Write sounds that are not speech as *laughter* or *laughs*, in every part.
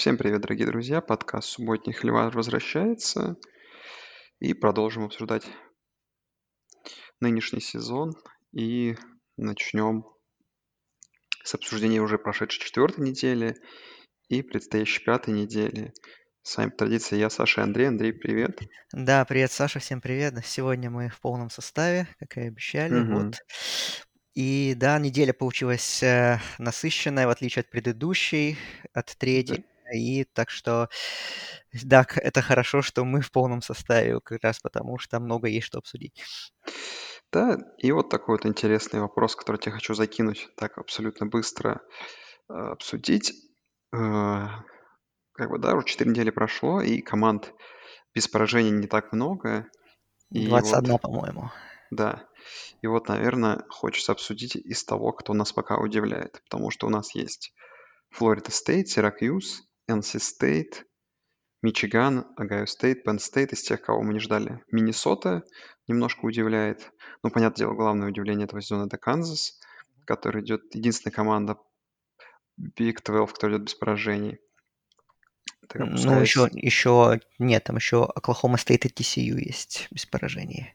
Всем привет, дорогие друзья! Подкаст «Субботний Хлевар» возвращается. И продолжим обсуждать нынешний сезон. И начнем с обсуждения уже прошедшей четвертой недели и предстоящей пятой недели. С вами по традиции я, Саша и Андрей. Андрей, привет. Да, привет, Саша, всем привет. Сегодня мы в полном составе, как и обещали. Мгм. Вот. И да, неделя получилась э, насыщенная, в отличие от предыдущей, от третьей. И так что, да, это хорошо, что мы в полном составе, как раз потому что много есть что обсудить. Да, и вот такой вот интересный вопрос, который я хочу закинуть так абсолютно быстро э, обсудить. Э, Как бы, да, уже 4 недели прошло, и команд без поражений не так много. И 21, вот, по-моему. да, и вот, наверное, хочется обсудить из того, кто нас пока удивляет. Потому что у нас есть Florida State, Syracuse, NC State, Мичиган, Ohio State, Penn State из тех, кого мы не ждали. Миннесота немножко удивляет. Ну, понятное дело, главное удивление этого сезона это Канзас, который идет, единственная команда Big 12, которая идет без поражений. Так Ну, еще, еще, нет, там еще Oklahoma State и TCU есть без поражений.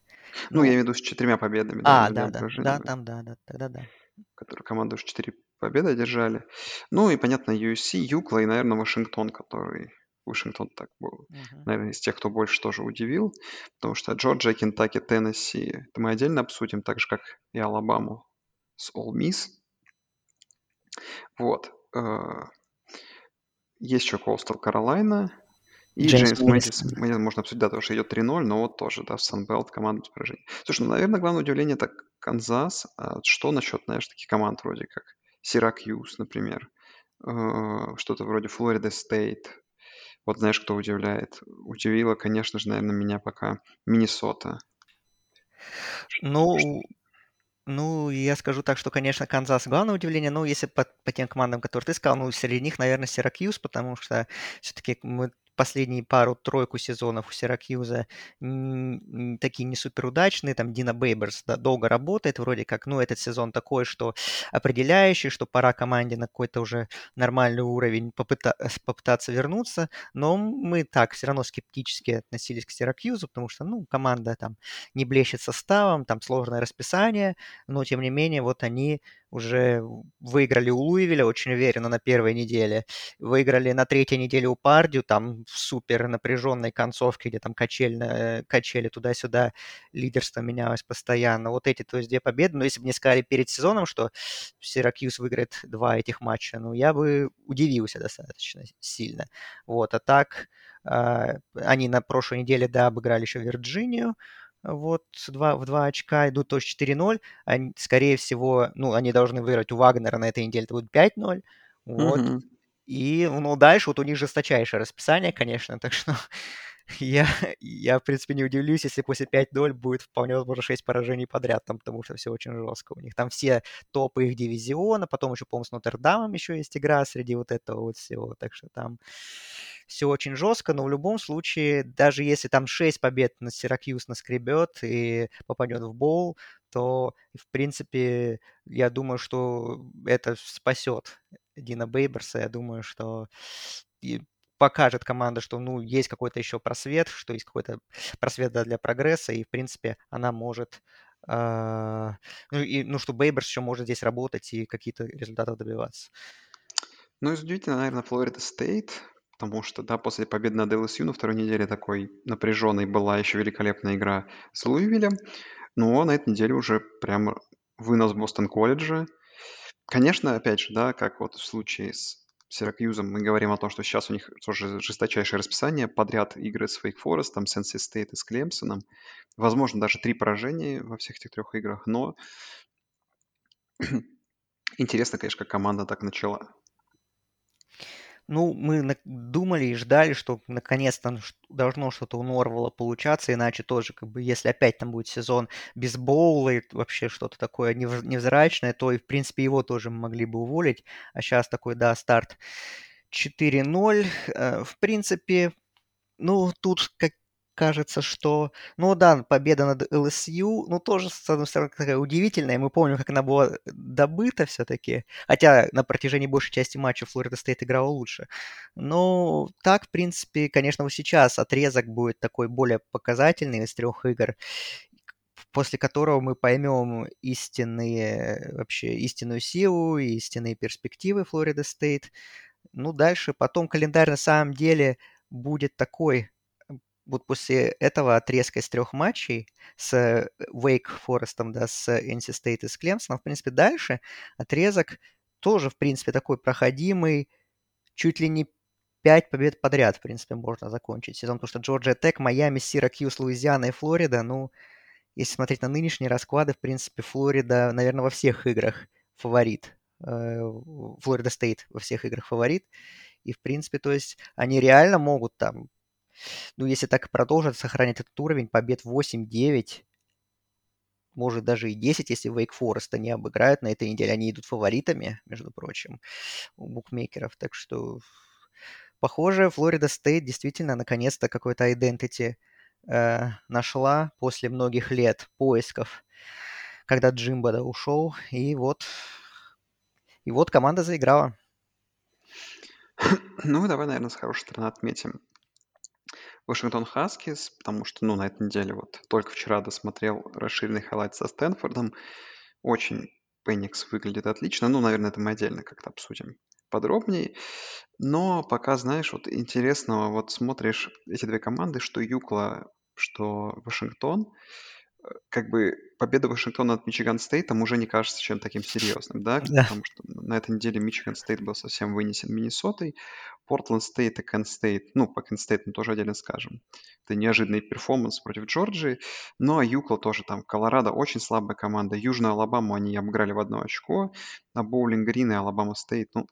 Ну, я Ну, имею в виду с четырьмя победами, да, а, да, да, да, да, там, да, да, тогда да. которые команды уже четыре победы одержали. Ну и, понятно, USC, Юкла и, наверное, Вашингтон, который... Вашингтон так был, Мгм. наверное, из тех, кто больше тоже удивил, потому что Джорджия, Кентаки, Теннесси, это мы отдельно обсудим, так же, как и Алабаму с All Miss. Вот. э, Есть еще Coastal Carolina и Джеймс Мэдис. Мэдисон можно обсудить, да, потому что идет 3-0, но вот тоже, да, Санбелт, команда без поражений. Слушай, ну, наверное, главное удивление это Канзас. А что насчет, знаешь, таких команд вроде как Syracuse, например, э, что-то вроде Florida State. Вот знаешь, кто удивляет? Удивило, конечно же, наверное, меня пока Миннесота. Ну, ну, я скажу так, что, конечно, Канзас главное удивление, но если по, по тем командам, которые ты сказал, ну, среди них, наверное, Syracuse, потому что все-таки мы последние пару-тройку сезонов у Syracuse'а такие не супер удачные, там Дина Бейберс да, долго работает, вроде как, ну, этот сезон такой, что определяющий, что пора команде на какой-то уже нормальный уровень попыта- *laughs* попытаться вернуться, но мы так все равно скептически относились к Сиракьюзу, потому что, ну, команда там не блещет составом, там сложное расписание, но тем не менее вот они уже выиграли у Луивиля очень уверенно на первой неделе, выиграли на третьей неделе у Пардию, там в супер напряженной концовке, где там качель, на- качели туда-сюда, лидерство менялось постоянно. Вот эти, то есть две победы, но если бы мне сказали перед сезоном, что Сиракьюз выиграет два этих матча, ну, я бы удивился достаточно сильно. Вот, а так, а, они на прошлой неделе, да, обыграли еще Вирджинию, вот, два, в два очка, идут тоже 4-0. Они, скорее всего, ну, они должны выиграть у Вагнера на этой неделе, это будет 5-0. Вот. Мгм. И, ну, дальше вот у них жесточайшее расписание, конечно, *laughs* так что я, я, в принципе, не удивлюсь, если после 5-0 будет вполне возможно 6 поражений подряд, там, потому что все очень жестко у них. Там все топы их дивизиона, потом еще, по-моему, с Нотр-Дамом еще есть игра среди вот этого вот всего, так что там все очень жестко, но в любом случае, даже если там 6 побед на Сиракьюз наскребет и попадет в боул, то, в принципе, я думаю, что это спасет Дина Бейберса. Я думаю, что покажет команда, что, ну, есть какой-то еще просвет, что есть какой-то просвет да, для прогресса, и, в принципе, она может... а, ну, и, ну, что Бейберс еще может здесь работать и какие-то результаты добиваться. Ну, из удивительно, наверное, Флорида Стейт, потому что, да, после победы над LSU на второй неделе такой напряженной была еще великолепная игра с Луивилем. Но на этой неделе уже прям вынос Бостон колледжа. Конечно, опять же, да, как вот в случае с Сиракьюзом, мы говорим о том, что сейчас у них тоже жесточайшее расписание, подряд игры с Wake Forest, там с NC State и с Клемсоном. Возможно, даже три поражения во всех этих трех играх, но *clears throat* интересно, конечно, как команда так начала. Ну, мы думали и ждали, что наконец-то должно что-то у Норвала получаться, иначе тоже, как бы, если опять там будет сезон без боула и вообще что-то такое нев- невзрачное, то и, в принципе, его тоже могли бы уволить. А сейчас такой, да, старт 4-0. Э, В принципе, ну, тут как, кажется, что, ну да, победа над ЛСЮ, ну тоже, с одной стороны, такая удивительная. Мы помним, как она была добыта все-таки. Хотя на протяжении большей части матча Флорида Стейт играла лучше. Но так, в принципе, конечно, вот сейчас отрезок будет такой более показательный из трех игр после которого мы поймем истинные, вообще истинную силу истинные перспективы Флорида Стейт. Ну, дальше, потом календарь на самом деле будет такой, вот после этого отрезка из трех матчей с Wake Forest, да, с NC State и с Клемсоном, в принципе, дальше отрезок тоже, в принципе, такой проходимый, чуть ли не пять побед подряд, в принципе, можно закончить сезон, потому что Джорджия Тек, Майами, Сиракьюс, Луизиана и Флорида, ну, если смотреть на нынешние расклады, в принципе, Флорида, наверное, во всех играх фаворит. Э, Флорида Стейт во всех играх фаворит. И, в принципе, то есть они реально могут там, ну, если так и продолжат сохранять этот уровень, побед 8-9, может даже и 10, если Wake Forest они обыграют на этой неделе. Они идут фаворитами, между прочим, у букмекеров. Так что, похоже, Флорида Стейт действительно наконец-то какой-то identity э, нашла после многих лет поисков, когда Джимбо ушел, и вот, и вот команда заиграла. Ну, давай, наверное, с хорошей стороны отметим Вашингтон Хаскис, потому что, ну, на этой неделе вот только вчера досмотрел расширенный highlight со Стэнфордом. Очень Пенникс выглядит отлично. Ну, наверное, это мы отдельно как-то обсудим подробнее. Но пока, знаешь, вот интересного, вот смотришь эти две команды, что UCLA что Вашингтон, э, как бы победа Вашингтона над Мичиган Стейтом уже не кажется чем таким серьезным, да? Да. Потому что на этой неделе Мичиган Стейт был совсем вынесен Миннесотой. Портленд Стейт и Кент Стейт, ну, по Кент Стейт мы тоже отдельно скажем. Это неожиданный перформанс против Джорджии. Ну, а UCLA тоже там. Колорадо очень слабая команда. Южную Алабаму они обыграли в одно очко. А Боулинг Грин и Алабама Стейт, ну,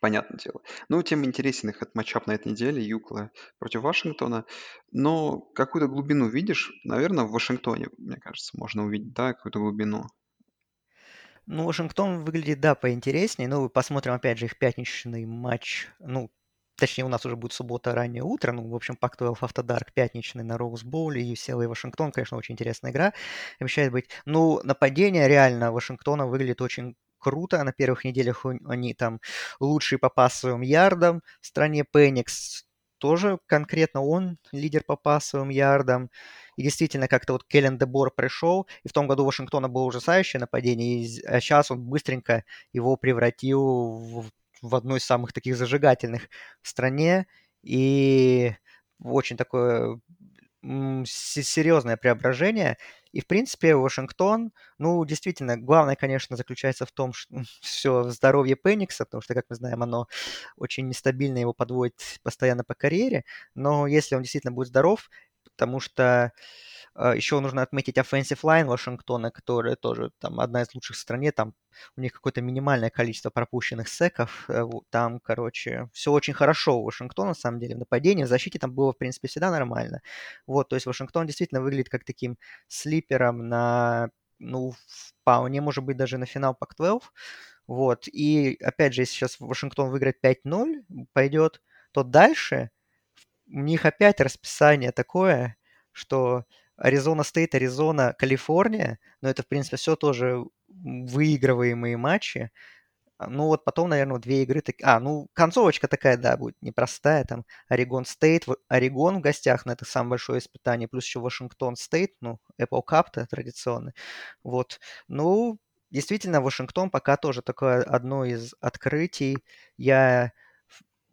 понятное дело. Но тем интересен их этот matchup на этой неделе, UCLA против Вашингтона. Но какую-то глубину видишь? Наверное, в Вашингтоне, мне кажется, можно увидеть, да, какую-то глубину. Ну, Вашингтон выглядит, да, поинтереснее. Ну, посмотрим, опять же, их пятничный матч. Ну, точнее, у нас уже будет суббота, раннее утро. Ну, в общем, Pac-12 After Dark пятничный на Роуз Боуле, UCLA и Вашингтон. Конечно, очень интересная игра. Обещает быть. Ну, нападение реально Вашингтона выглядит очень круто. На первых неделях они там лучшие по пассовым ярдам в стране. Пеникс тоже конкретно он лидер по пассовым ярдам. И действительно, как-то вот Келлен Дебор пришел, и в том году Вашингтона было ужасающее нападение, а сейчас он быстренько его превратил в, в одну из самых таких зажигательных в стране. И очень такое серьезное преображение. И, в принципе, Вашингтон, ну, действительно, главное, конечно, заключается в том, что *laughs* все здоровье Пеникса, потому что, как мы знаем, оно очень нестабильно его подводит постоянно по карьере. Но если он действительно будет здоров, потому что Еще нужно отметить offensive line Вашингтона, которая тоже там одна из лучших в стране. Там у них какое-то минимальное количество пропущенных секов. Э, там, короче, все очень хорошо у Вашингтона, на самом деле, в нападении. В защите там было, в принципе, всегда нормально. Вот, то есть Вашингтон действительно выглядит как таким слипером на, ну, вполне, может быть, даже на финал Пак-12. Вот, и опять же, если сейчас Вашингтон выиграет 5-0, пойдет, то дальше у них опять расписание такое, что Аризона Стейт, Аризона, Калифорния, но это, в принципе, все тоже выигрываемые матчи. А, ну вот потом, наверное, две игры... Так... А, ну концовочка такая, да, будет непростая. Там Орегон Стейт, Орегон в гостях на это самое большое испытание, плюс еще Вашингтон Стейт, ну, Apple Cup-то традиционный. Вот. Ну, действительно, Вашингтон пока тоже такое одно из открытий. Я,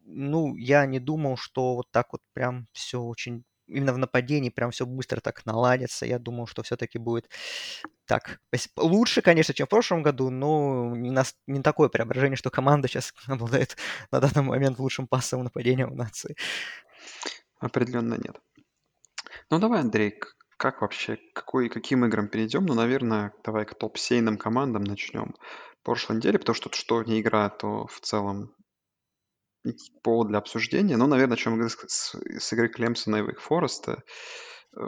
ну, я не думал, что вот так вот прям все очень именно в нападении прям все быстро так наладится. Я думал, что все-таки будет так. Лучше, конечно, чем в прошлом году, но не, на, не такое преображение, что команда сейчас *laughs* обладает на данный момент лучшим пассовым нападением в нации. Определенно нет. Ну давай, Андрей, как вообще, какой, каким играм перейдем? Ну, наверное, давай к топ-сейным командам начнем. Прошлой неделе, потому что что не игра, то в целом повод для обсуждения. Ну, наверное, чем мы с, с игры Клемсона и Вейк Фореста. Э,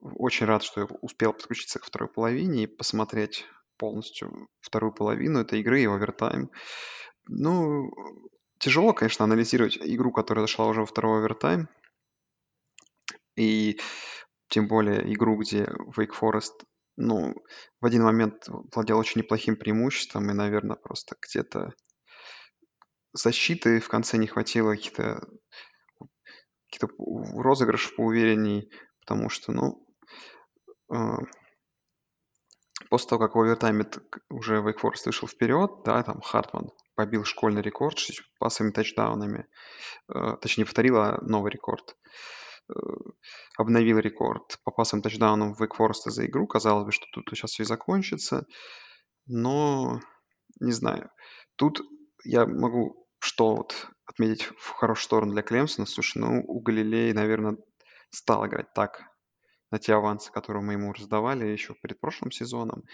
очень рад, что я успел подключиться к второй половине и посмотреть полностью вторую половину этой игры и овертайм. Ну, тяжело, конечно, анализировать игру, которая зашла уже во второй овертайм. И тем более игру, где Wake Forest, ну, в один момент владел очень неплохим преимуществом, и, наверное, просто где-то защиты в конце не хватило каких-то каких-то розыгрышев поуверенней, потому что, ну, а, после того, как в овертайме уже Forest вышел вперед, да, там Хартман побил школьный рекорд пасовыми тачдаунами, э, точнее, повторил а новый рекорд, э, обновил рекорд по пасовым тачдаунам Forest за игру. Казалось бы, что тут сейчас все закончится, но не знаю. Тут я могу что вот отметить в хорошую сторону для Клемсона. Слушай, ну, у Галилеи, наверное, стал играть так на те авансы, которые мы ему раздавали еще перед прошлым сезоном.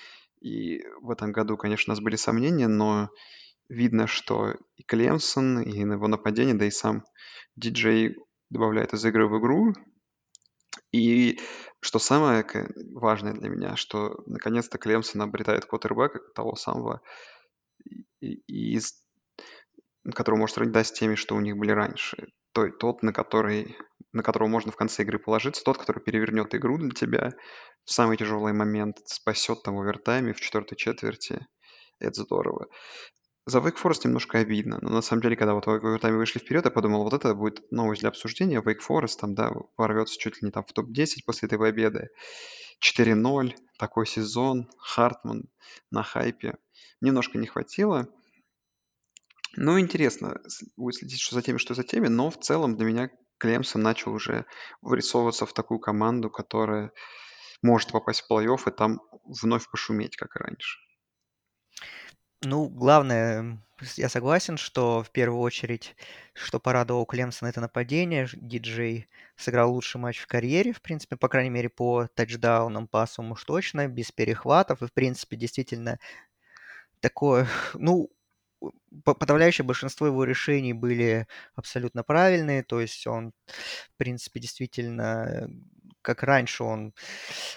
И в этом году, конечно, у нас были сомнения, но видно, что и Клемсон, и его нападение, да и сам диджей добавляет из игры в игру. И что самое важное для меня, что наконец-то Клемсон обретает квотербека того самого, и, и, который может сравнить с теми, что у них были раньше. Той, тот, на который на которого можно в конце игры положиться, тот, который перевернет игру для тебя в самый тяжелый момент, спасет там в овертайме, в четвертой четверти. Это здорово. За Wake Forest немножко обидно, но на самом деле, когда вот в овертайме вышли вперед, я подумал, вот это будет новость для обсуждения. Wake Forest там, да, ворвется чуть ли не там в топ-10 после этой победы. 4-0, такой сезон, Хартман на хайпе. Немножко не хватило. Ну, интересно будет следить, что за теми, что за теми, но в целом для меня Клемсон начал уже вырисовываться в такую команду, которая может попасть в плей-офф и там вновь пошуметь, как и раньше. Ну, главное, я согласен, что в первую очередь, что порадовал Клемсон, это нападение. Диджей сыграл лучший матч в карьере, в принципе, по крайней мере, по тачдаунам, пасам уж точно, без перехватов. И, в принципе, действительно такое, *laughs* ну, подавляющее большинство его решений были абсолютно правильные, то есть он, в принципе, действительно, как раньше, он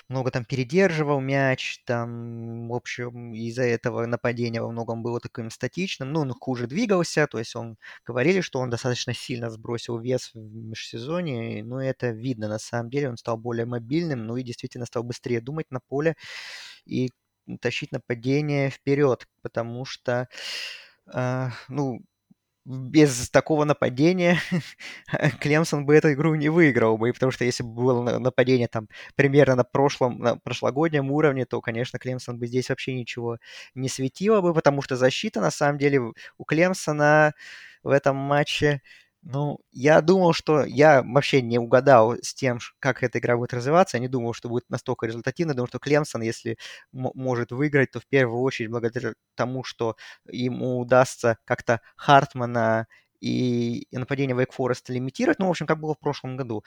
много там передерживал мяч, там, в общем, из-за этого нападение во многом было таким статичным, ну, он хуже двигался, то есть он, говорили, что он достаточно сильно сбросил вес в межсезонье, но это видно на самом деле, он стал более мобильным, ну и действительно стал быстрее думать на поле и тащить нападение вперед, потому что ну, без такого нападения *laughs* Клемсон бы эту игру не выиграл бы, потому что если бы было нападение там примерно на прошлом, на прошлогоднем уровне, то, конечно, Клемсон бы здесь вообще ничего не светило бы, потому что защита, на самом деле, у Клемсона в этом матче ну, я думал, что я вообще не угадал с тем, как эта игра будет развиваться. Я не думал, что будет настолько результативно. Думал, что Клемсон, если может выиграть, то в первую очередь благодаря тому, что ему удастся как-то Хартмана и, нападение Wake Forest лимитировать. Ну, в общем, как было в прошлом году,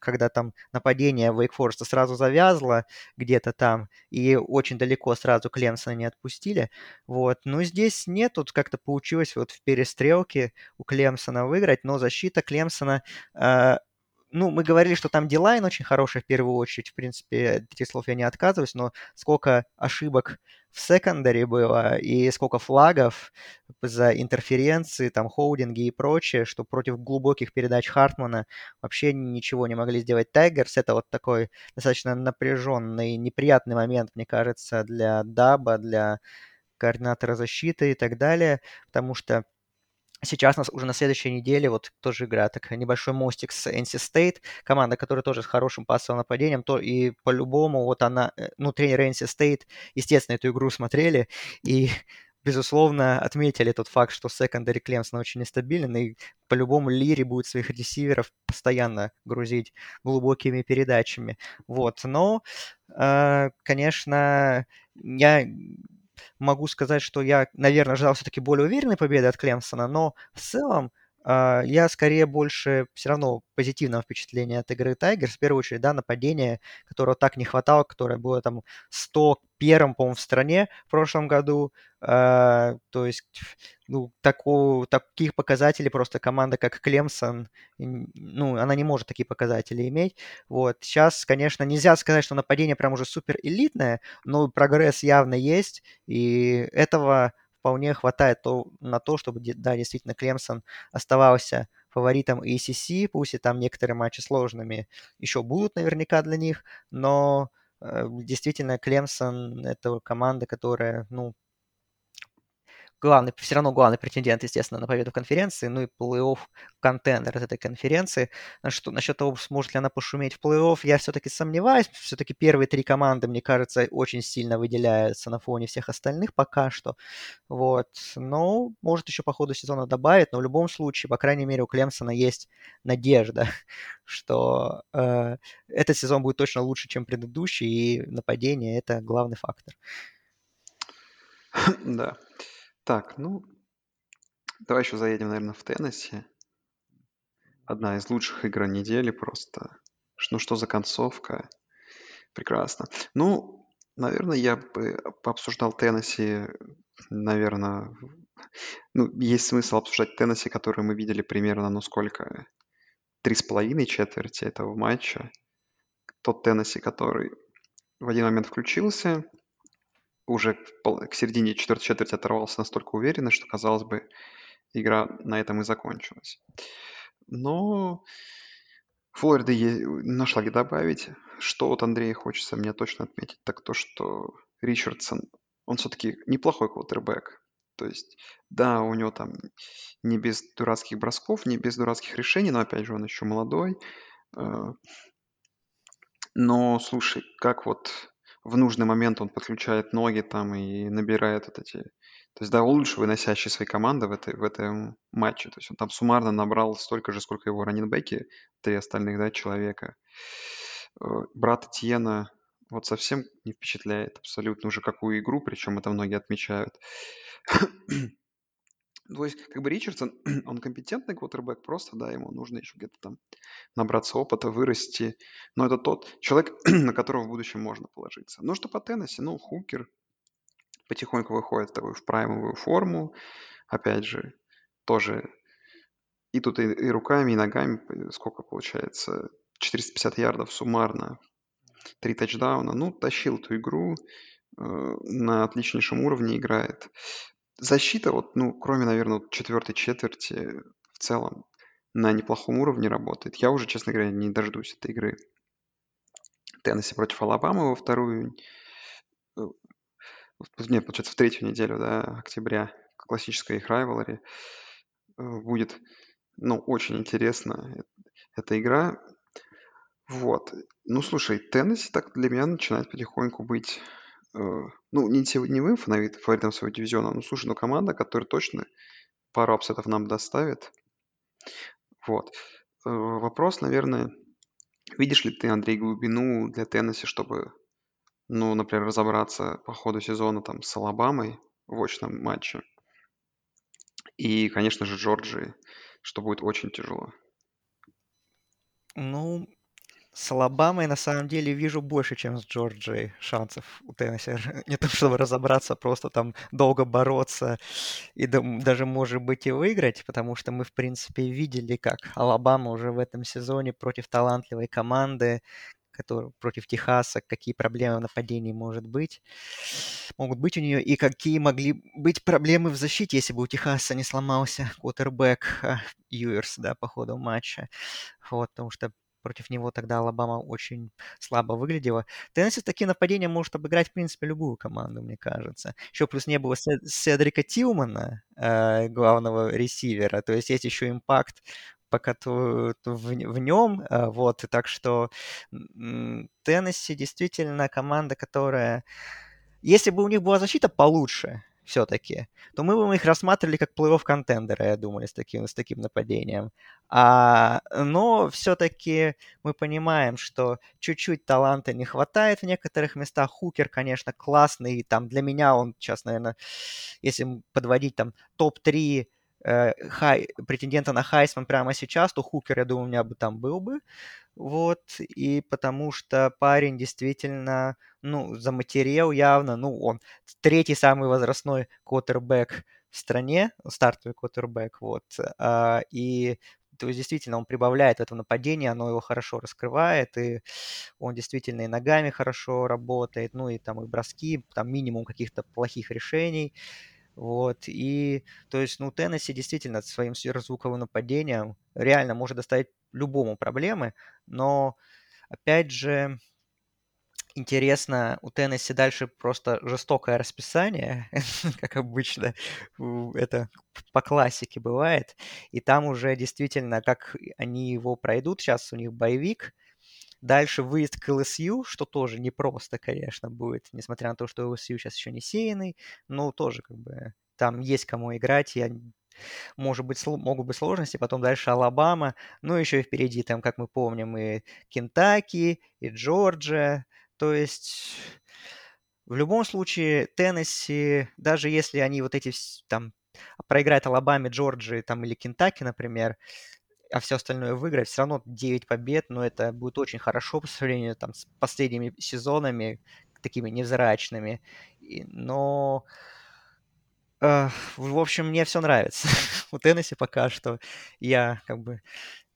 когда там нападение Wake Forest сразу завязло где-то там, и очень далеко сразу Клемсона не отпустили. Вот. Но здесь нет, тут как-то получилось вот в перестрелке у Клемсона выиграть, но защита Клемсона э, ну, мы говорили, что там Дилайн очень хороший в первую очередь. В принципе, этих слов я не отказываюсь, но сколько ошибок в секондаре было и сколько флагов за интерференции, там, холдинги и прочее, что против глубоких передач Хартмана вообще ничего не могли сделать Тайгерс. Это вот такой достаточно напряженный, неприятный момент, мне кажется, для Даба, для координатора защиты и так далее, потому что Сейчас нас уже на следующей неделе вот тоже игра, так небольшой мостик с NC State, команда, которая тоже с хорошим пассовым нападением, то и по-любому вот она, э, ну, тренеры NC State, естественно, эту игру смотрели и *laughs* безусловно, отметили тот факт, что секондари Клемсона очень нестабилен, и по-любому Лири будет своих ресиверов постоянно грузить глубокими передачами. Вот, но, э, конечно, я могу сказать, что я, наверное, ожидал все-таки более уверенной победы от Клемсона, но в целом я скорее больше все равно позитивного впечатления от игры Тайгерс. В первую очередь, да, нападение, которого так не хватало, которое было там 101-м, по-моему, в стране в прошлом году. Э, то есть, ну, таку, таких показателей просто команда, как Клемсон, ну, она не может такие показатели иметь. Вот. Сейчас, конечно, нельзя сказать, что нападение прям уже супер элитное, но прогресс явно есть, и этого вполне хватает то, на то, чтобы, да, действительно, Клемсон оставался фаворитом ACC, пусть и там некоторые матчи сложными еще будут наверняка для них, но э, действительно Клемсон это команда, которая, ну, главный, все равно главный претендент, естественно, на победу в конференции, ну и плей-офф контендер этой конференции. Что, насчет того, сможет ли она пошуметь в плей-офф, я все-таки сомневаюсь. Все-таки первые три команды, мне кажется, очень сильно выделяются на фоне всех остальных пока что. Вот. Но может еще по ходу сезона добавить, но в любом случае, по крайней мере, у Клемсона есть надежда, *laughs* что э, этот сезон будет точно лучше, чем предыдущий, и нападение – это главный фактор. Да. Так, ну, давай еще заедем, наверное, в Теннесси. Одна из лучших игр недели просто. Ну, что за концовка? Прекрасно. Ну, наверное, я бы пообсуждал Теннесси, наверное... Ну, есть смысл обсуждать Теннесси, который мы видели примерно, ну, сколько? Три с половиной четверти этого матча. Тот Теннесси, который в один момент включился, уже к середине четвертой четверти оторвался настолько уверенно, что, казалось бы, игра на этом и закончилась. Но Флорида нашла где добавить. Что от Андрея хочется мне точно отметить, так то, что Ричардсон, он все-таки неплохой квотербек. То есть, да, у него там не без дурацких бросков, не без дурацких решений, но опять же он еще молодой. Э, но, слушай, как вот в нужный момент он подключает ноги там и набирает вот эти... То есть, да, лучше выносящий своей команды в, этой, в этом матче. То есть он там суммарно набрал столько же, сколько его раненбеки, три остальных, да, человека. Э, брат Тьена вот совсем не впечатляет абсолютно уже какую игру, причем это многие отмечают. То есть, как бы Ричардсон, *clears throat* он компетентный квотербек, просто, да, ему нужно еще где-то там набраться опыта, вырасти. Но это тот человек, *clears throat* на которого в будущем можно положиться. Ну, что по Теннесси, ну, Хукер потихоньку выходит в такую в праймовую форму. Опять же, тоже и тут и, и руками, и ногами, сколько получается, 450 ярдов суммарно, три тачдауна. Ну, тащил эту игру, э, на отличнейшем уровне играет. Защита, вот, ну, кроме, наверное, четвертой четверти, в целом на неплохом уровне работает. Я уже, честно говоря, не дождусь этой игры. Теннесси против Алабамы во вторую... Э, нет, получается, в третью неделю, да, октября. Классическая их райвелари. Э, будет, ну, очень интересно эта игра. Вот. Ну, слушай, Теннесси так для меня начинает потихоньку быть Э, ну, не, вы фаворит, фаворитом своего дивизиона, ну, слушай, ну, команда, которая точно пару апсетов нам доставит. Вот. Э, вопрос, наверное, видишь ли ты, Андрей, глубину для Теннесси, чтобы, ну, например, разобраться по ходу сезона там с Алабамой в очном матче? И, конечно же, Джорджии, что будет очень тяжело. Ну, с Алабамой на самом деле вижу больше, чем с Джорджией шансов у Теннесси. *laughs* Не то, чтобы разобраться, просто там долго бороться и даже, может быть, и выиграть, потому что мы, в принципе, видели, как Алабама уже в этом сезоне против талантливой команды, который, против Техаса, какие проблемы в нападении может быть, могут быть у нее, и какие могли быть проблемы в защите, если бы у Техаса не сломался квотербек а, Юерс, да, по ходу матча. Вот, потому что против него тогда Алабама очень слабо выглядела. Теннесси такие нападения может обыграть, в принципе, любую команду, мне кажется. Еще плюс не было Седрика Тилмана, э, главного ресивера, то есть есть еще импакт пока в, в нем, э, вот, так что Теннесси действительно команда, которая... Если бы у них была защита получше, все-таки, то мы бы их рассматривали как плей-офф контендера, я думаю, с таким, с таким нападением. А, но все-таки мы понимаем, что чуть-чуть таланта не хватает в некоторых местах. Хукер, конечно, классный. Там для меня он сейчас, наверное, если подводить там топ-3 э, хай, претендента на Хайсман прямо сейчас, то Хукер, я думаю, у меня бы там был бы. Вот, и потому что парень действительно, ну, заматерел явно, ну, он третий самый возрастной квотербек в стране, стартовый квотербек, вот, а, и то есть действительно он прибавляет в это нападение, оно его хорошо раскрывает, и он действительно и ногами хорошо работает, ну и там и броски, там минимум каких-то плохих решений. Вот, и, то есть, ну, Теннесси действительно своим сверхзвуковым нападением реально может доставить любому проблемы, но, опять же, интересно, у Теннесси дальше просто жестокое расписание, *laughs* как обычно, это по классике бывает, и там уже действительно, как они его пройдут, сейчас у них боевик, Дальше выезд к ЛСЮ, что тоже непросто, конечно, будет, несмотря на то, что ЛСЮ сейчас еще не сеянный, но тоже как бы там есть кому играть, и может быть, могут быть сложности, потом дальше Алабама, ну, еще и впереди, там, как мы помним, и Кентаки, и Джорджия, то есть в любом случае Теннесси, даже если они вот эти там проиграют Алабаме, Джорджии там, или Кентаки, например, а все остальное выиграть, все равно 9 побед, но это будет очень хорошо по сравнению там, с последними сезонами, такими невзрачными. И, но, э, в общем, мне все нравится. *laughs* У Теннесси пока что я как бы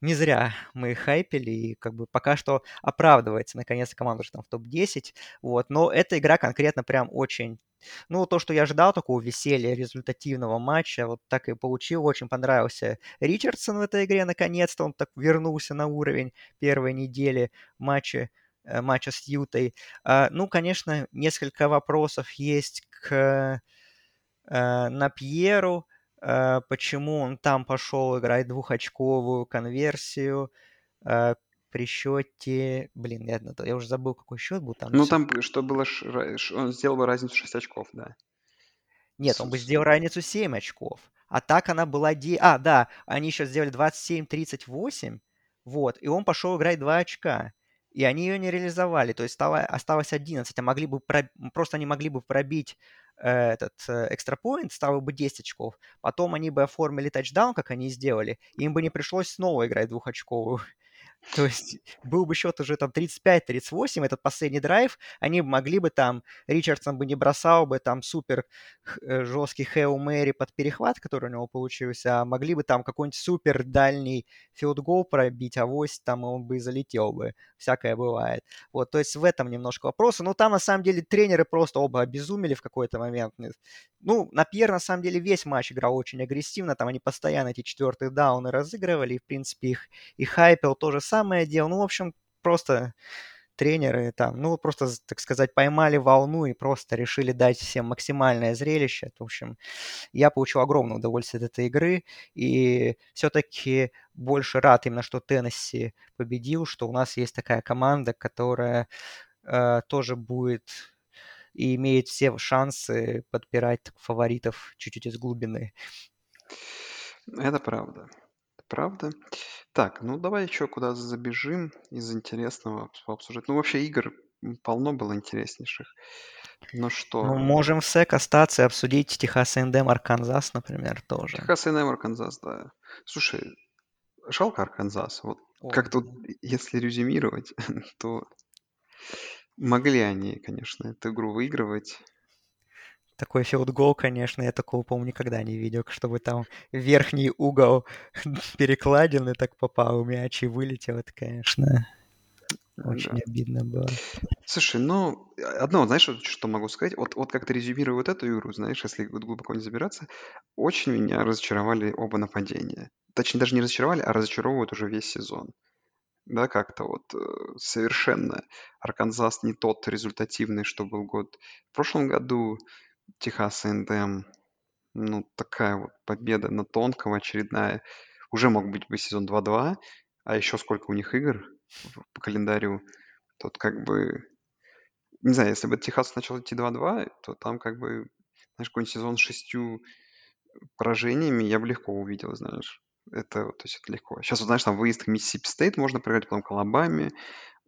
не зря мы хайпели, и как бы пока что оправдывается наконец-то команда уже там в топ-10, вот, но эта игра конкретно прям очень ну, то, что я ожидал, такого веселья, результативного матча, вот так и получил. Очень понравился Ричардсон в этой игре, наконец-то он так вернулся на уровень первой недели матча, э, матча с Ютой. А, ну, конечно, несколько вопросов есть к э, на Пьеру, э, почему он там пошел играть двухочковую конверсию, при счете... Блин, я, я уже забыл, какой счет был там. Ну, там, что было... Он сделал бы разницу 6 очков, да. Нет, он бы сделал разницу 7 очков. А так она была... Де... А, да, они еще сделали 27-38, вот, и он пошел играть 2 очка. И они ее не реализовали, то есть стало, осталось 11, а могли бы про... просто они могли бы пробить э, этот экстрапоинт, стало бы 10 очков. Потом они бы оформили тачдаун, как они сделали, и им бы не пришлось снова играть двухочковую. То есть был бы счет уже там 35-38, этот последний драйв, они могли бы там, Ричардсон бы не бросал бы там супер э, жесткий Хео Мэри под перехват, который у него получился, а могли бы там какой-нибудь супер дальний филдгол пробить, авось там он бы и залетел бы. Всякое бывает. Вот, то есть в этом немножко вопроса. Но там на самом деле тренеры просто оба обезумели в какой-то момент. Ну, на Пьер на самом деле весь матч играл очень агрессивно, там они постоянно эти четвертые дауны разыгрывали, и в принципе их и Хайпел тоже самое дело. Ну, в общем, просто тренеры там, ну, просто, так сказать, поймали волну и просто решили дать всем максимальное зрелище. В общем, я получил огромное удовольствие от этой игры, и все-таки больше рад именно, что Теннесси победил, что у нас есть такая команда, которая э, тоже будет и имеет все шансы подпирать фаворитов чуть-чуть из глубины. Это правда. Правда. Так, ну давай еще куда забежим из интересного пообсуждать. Ну вообще игр полно было интереснейших. Ну что? Ну, можем в СЭК остаться и обсудить Техас Эндем Арканзас, например, тоже. Техас Эндем Арканзас, да. Слушай, жалко Арканзас. Вот О, как тут, если резюмировать, *laughs* то могли они, конечно, эту игру выигрывать такой филдгол, конечно, я такого, по-моему, никогда не видел, чтобы там верхний угол *laughs* перекладины так попал мяч и вылетел. Это, конечно, очень да. обидно было. Слушай, ну, одно, знаешь, что могу сказать? Вот, вот как ты резюмируешь вот эту игру, знаешь, если глубоко не забираться, очень меня разочаровали оба нападения. Точнее, даже не разочаровали, а разочаровывают уже весь сезон. Да, как-то вот э, совершенно Арканзас не тот результативный, что был год в прошлом году. Техас A&M, ну, такая вот победа на тонком очередная. Уже мог быть бы сезон 2-2, а еще сколько у них игр по календарю. Тут как бы... Не знаю, если бы Техас начал идти 2-2, то там как бы, знаешь, какой-нибудь сезон с шестью поражениями я бы легко увидел, знаешь. Это, то есть это легко. Сейчас, вот, знаешь, там выезд к Миссисипи Стейт можно проиграть, потом к Алабаме,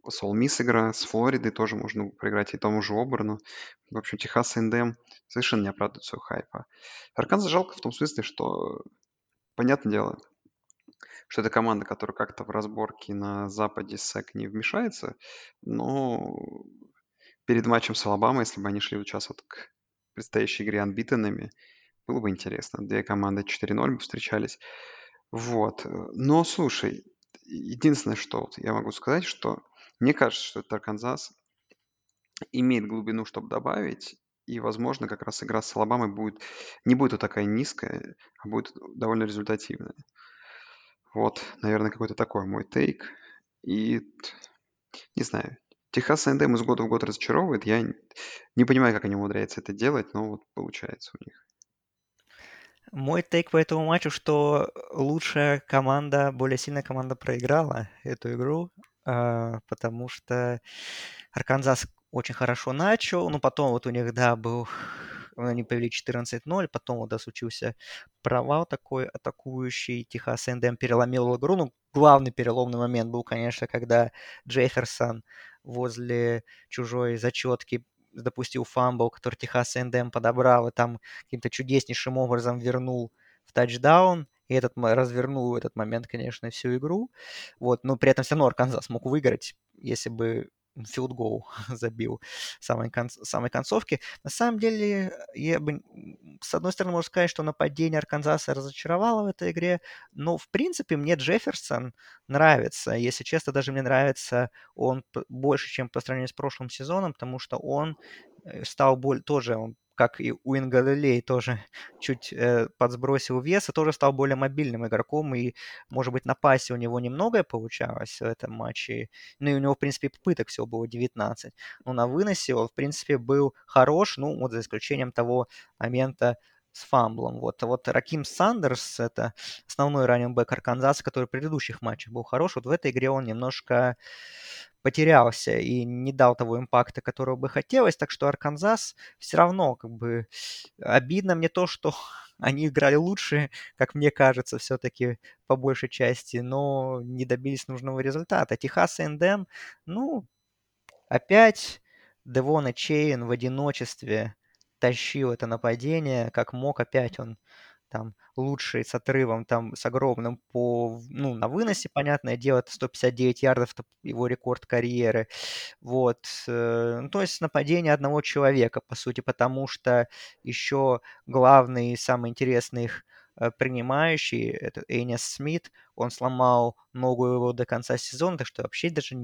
с Ole Miss игра, с Флоридой тоже можно проиграть, и тому же Оберну. В общем, Техас Эндем совершенно не оправдывает своего хайпа. Арканзас жалко в том смысле, что, понятное дело, что это команда, которая как-то в разборке на Западе СЭК не вмешается, но перед матчем с Алабамой, если бы они шли сейчас вот к предстоящей игре анбитенами, было бы интересно. Две команды 4-0 бы встречались. Вот. Но, слушай, единственное, что вот я могу сказать, что мне кажется, что этот Арканзас имеет глубину, чтобы добавить. И, возможно, как раз игра с Алабамой будет не будет вот такая низкая, а будет довольно результативная. Вот, наверное, какой-то такой мой тейк. И не знаю, Техас A&M из года в год разочаровывает. Я не понимаю, как они умудряются это делать, но вот получается у них. Мой тейк по этому матчу, что лучшая команда, более сильная команда проиграла эту игру, потому что Арканзас очень хорошо начал, но потом вот у них, да, был они повели 14-0, потом вот, да, случился провал такой атакующий, Техас Эндем переломил игру, ну, главный переломный момент был, конечно, когда Джефферсон возле чужой зачетки допустил фамбл, который Техас Эндем подобрал, и там каким-то чудеснейшим образом вернул в тачдаун, и этот развернул этот момент, конечно, всю игру. Вот, но при этом все равно Арканзас мог выиграть, если бы goal *laughs* забил в самой, кон- самой концовке. На самом деле, я бы, с одной стороны, можно сказать, что нападение Арканзаса разочаровало в этой игре, но, в принципе, мне Джефферсон нравится. Если честно, даже мне нравится он больше, чем по сравнению с прошлым сезоном, потому что он э, стал более, тоже, он как и Уин Галилей тоже чуть э, подсбросил вес, и тоже стал более мобильным игроком, и, может быть, на пасе у него немногое получалось в этом матче, ну и у него, в принципе, попыток всего было 19, но на выносе он, в принципе, был хорош, ну, вот за исключением того момента с фамблом. Вот, а вот Рахим Сандерс, это основной running Арканзаса, который в предыдущих матчах был хорош, вот в этой игре он немножко потерялся и не дал того импакта, которого бы хотелось. Так что Арканзас все равно как бы обидно мне то, что *laughs* они играли лучше, как мне кажется, все-таки по большей части, но не добились нужного результата. Техас и НДМ, ну, опять Девона Чейн в одиночестве тащил это нападение, как мог, опять он там лучший с отрывом, там с огромным по, ну, на выносе, понятное дело, это 159 ярдов, это его рекорд карьеры. Вот. Э, ну, то есть нападение одного человека, по сути, потому что еще главный и самый интересный их э, принимающий, это Эйнис Смит, он сломал ногу его до конца сезона, так что вообще даже,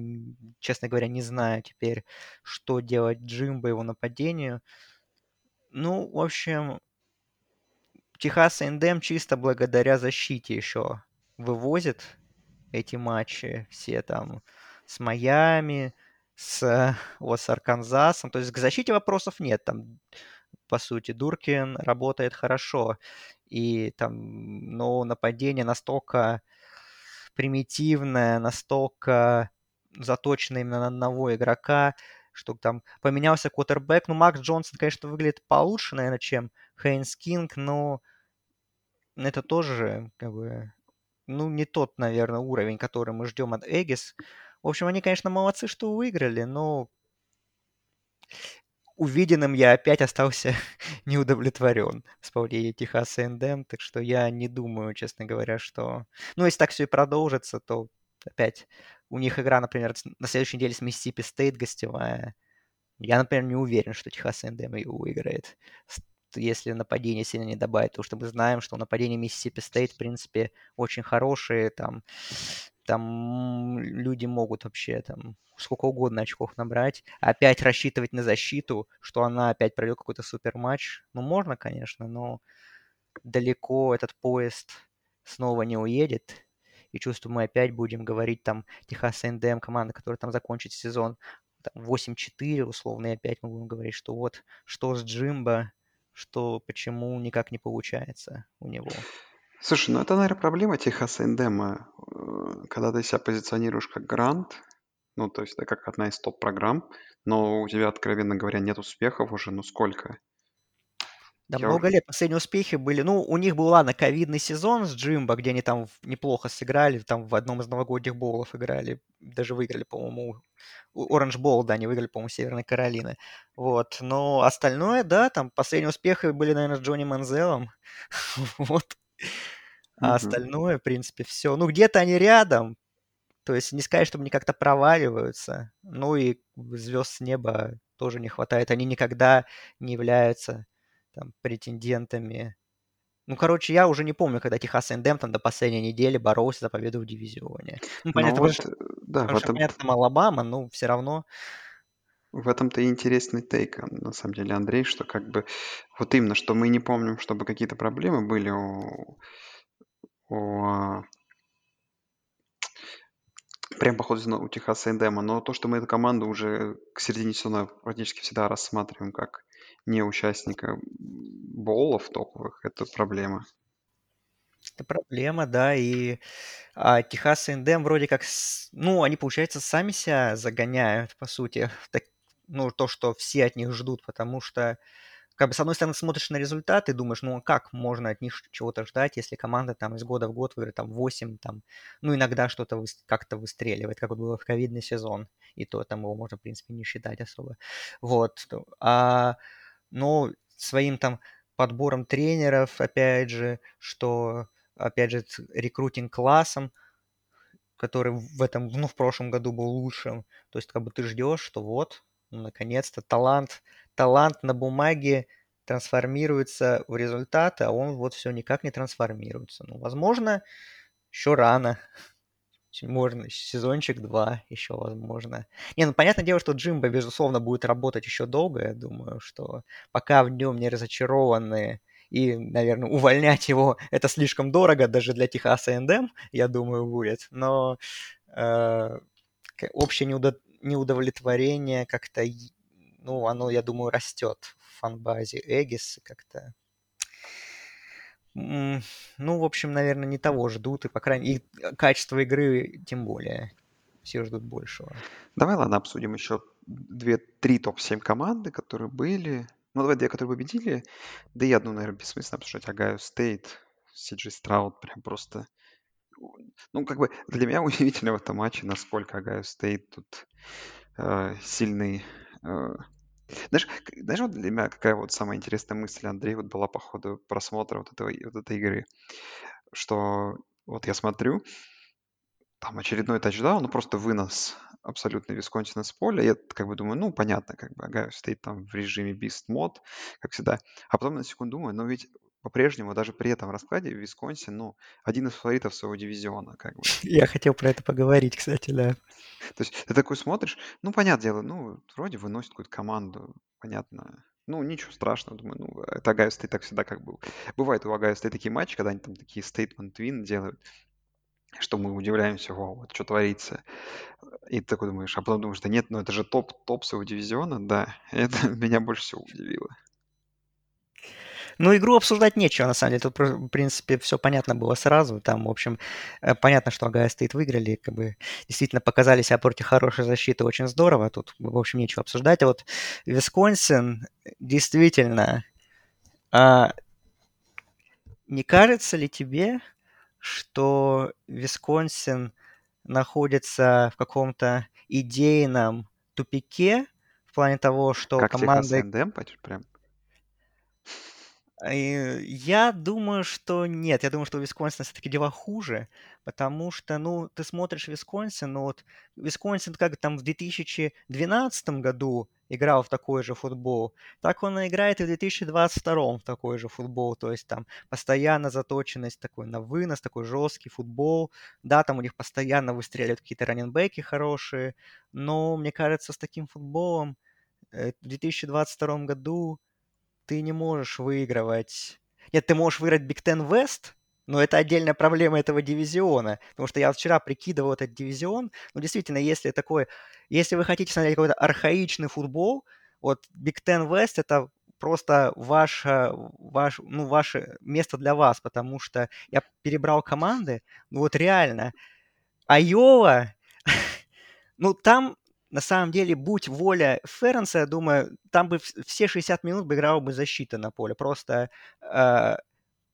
честно говоря, не знаю теперь, что делать Джимбо его нападению. Ну, в общем, Техас Эндем чисто благодаря защите еще вывозит эти матчи все там с Майами, с, вот, с Арканзасом. То есть к защите вопросов нет. Там, по сути, Дуркин работает хорошо. И там, ну, нападение настолько примитивное, настолько заточено именно на одного игрока, что там поменялся квотербек. Ну, Макс Джонсон, конечно, выглядит получше, наверное, чем Хейнс Кинг, но это тоже как бы, ну, не тот, наверное, уровень, который мы ждем от Эгис. В общем, они, конечно, молодцы, что выиграли, но увиденным я опять остался *laughs* неудовлетворен с исполнением Техаса Эндем, так что я не думаю, честно говоря, что... Ну, если так все и продолжится, то опять у них игра, например, на следующей неделе с Миссисипи Стейт гостевая. Я, например, не уверен, что Техас Эндем ее выиграет. Если нападение сильно не добавить, потому что мы знаем, что нападение Миссисипи Стейт, в принципе, очень хорошие, там, там люди могут вообще там сколько угодно очков набрать, опять рассчитывать на защиту, что она опять пройдет какой-то супер матч, ну, можно, конечно, но далеко этот поезд снова не уедет, и чувствую, мы опять будем говорить там Техас НДМ, команда, которая там закончит сезон, 8-4, условно, и опять мы будем говорить, что вот, что с Джимбо, что почему никак не получается у него. Слушай, ну это, наверное, проблема Техаса Эндема, когда ты себя позиционируешь как грант, ну, то есть это как одна из топ-программ, но у тебя, откровенно говоря, нет успехов уже, ну сколько? Да Я много уже... лет. Последние успехи были. Ну, у них был, ладно, ковидный сезон с Джимбо, где они там неплохо сыграли, там в одном из новогодних боулов играли, даже выиграли, по-моему, Оранж Боул, да, они выиграли, по-моему, Северной Каролины. Вот. Но остальное, да, там последние успехи были, наверное, с Джонни Манзелом. *laughs* вот. А остальное, в принципе, все. Ну, где-то они рядом. То есть не сказать, чтобы они как-то проваливаются. Ну и звезд с неба тоже не хватает. Они никогда не являются там, претендентами. Ну, короче, я уже не помню, когда Техас Эндем там до последней недели боролся за победу в дивизионе. Ну, понятно, ну, вот, потому, да, потому что, этом... понятно, там Алабама, но все равно В этом-то и интересный тейк, на самом деле, Андрей, что как бы вот именно, что мы не помним, чтобы какие-то проблемы были у, у а, прям по ходу у Техаса Эндема, но то, что мы эту команду уже к середине сезона практически всегда рассматриваем как не участника боулов топовых, это проблема. Это проблема, да, и а, Техас Эндем вроде как, ну, они, получается, сами себя загоняют, по сути, так, ну, то, что все от них ждут, потому что, как бы, с одной стороны, смотришь на результаты и думаешь, ну, а как можно от них чего-то ждать, если команда там из года в год выиграет там 8, там, ну, иногда что-то вы, как-то выстреливает, как вот было в ковидный сезон, и то там его можно, в принципе, не считать особо. Вот. А, но своим там подбором тренеров, опять же, что, опять же, рекрутинг-классом, который в этом, ну, в прошлом году был лучшим. То есть, как бы ты ждешь, что вот, ну, наконец-то талант, талант на бумаге трансформируется в результаты, а он вот все никак не трансформируется. Ну, возможно, еще рано. Можно, сезончик два еще возможно. Не, ну понятное дело, что Джимба, безусловно, будет работать еще долго. Я думаю, что пока в нем не разочарованы и, наверное, увольнять его это слишком дорого даже для Техаса НДМ, я думаю, будет. Но э, общее неудо- неудовлетворение как-то, ну, оно, я думаю, растет в фанбазе Aggies как-то. Ну, в общем, наверное, не того ждут, и, по крайней мере, э, качество игры тем более. Все ждут большего. Давай, ладно, обсудим еще две-три топ-7 команды, которые были. Ну, давай две, которые победили. Да и одну, наверное, бессмысленно обсуждать. Огайо Стейт, Си Джей Страуд, прям просто... Ну, как бы для меня *laughs* удивительно в этом матче, насколько Огайо Стейт тут э, сильный э, знаешь, знаешь, вот для меня какая вот самая интересная мысль, Андрей, вот была по ходу просмотра вот, этого, вот этой игры, что вот я смотрю, там очередной тачдаун, ну просто вынос абсолютно Висконсина с поля. Я как бы думаю, ну понятно, как бы Огайо Стейт там в режиме beast mode, как всегда. А потом на секунду думаю, но ведь по-прежнему, даже при этом раскладе, Висконсин, ну, один из фаворитов своего дивизиона, как бы. *laughs* Я хотел про это поговорить, кстати, да. То есть ты такой смотришь, ну, понятное дело, ну, вроде выносит какую-то команду, понятно. Ну, ничего страшного, думаю, ну, это Огайо Стейт так всегда как был. Бывает у Огайо Стейт такие матчи, когда они там такие statement win делают, что мы удивляемся, вау, вот что творится. И ты такой думаешь, а потом думаешь, да нет, ну это же топ, топ своего дивизиона, да. *laughs* Это меня больше всего удивило. Ну, игру обсуждать нечего, на самом деле. Тут, в принципе, все понятно было сразу. Там, в общем, э, понятно, что Агая стоит выиграли, как бы действительно показали себя против хорошей защиты очень здорово. Тут, в общем, нечего обсуждать. А вот Висконсин действительно... А, не кажется ли тебе, что Висконсин находится в каком-то идейном тупике в плане того, что как команда... Как прям? Я думаю, что нет. Я думаю, что у Висконсина все-таки дела хуже, потому что, ну, ты смотришь Висконсин, ну вот Висконсин как там в 2012 году играл в такой же футбол, так он и играет и в 2022 в такой же футбол. То есть там постоянно заточенность такой на вынос, такой жесткий футбол. Да, там у них постоянно выстреливают какие-то раненбеки хорошие, но мне кажется, с таким футболом э, в 2022 году ты не можешь выигрывать... Нет, ты можешь выиграть Big Ten West, но это отдельная проблема этого дивизиона. Потому что я вчера прикидывал этот дивизион. Ну, действительно, если такой... Если вы хотите смотреть какой-то архаичный футбол, вот Big Ten West — это просто ваше, ваш, ну, ваше место для вас, потому что я перебрал команды, ну вот реально, Айова, *laughs* ну там на самом деле, будь воля Ференса, я думаю, там бы все 60 минут бы играла бы защита на поле. Просто, э,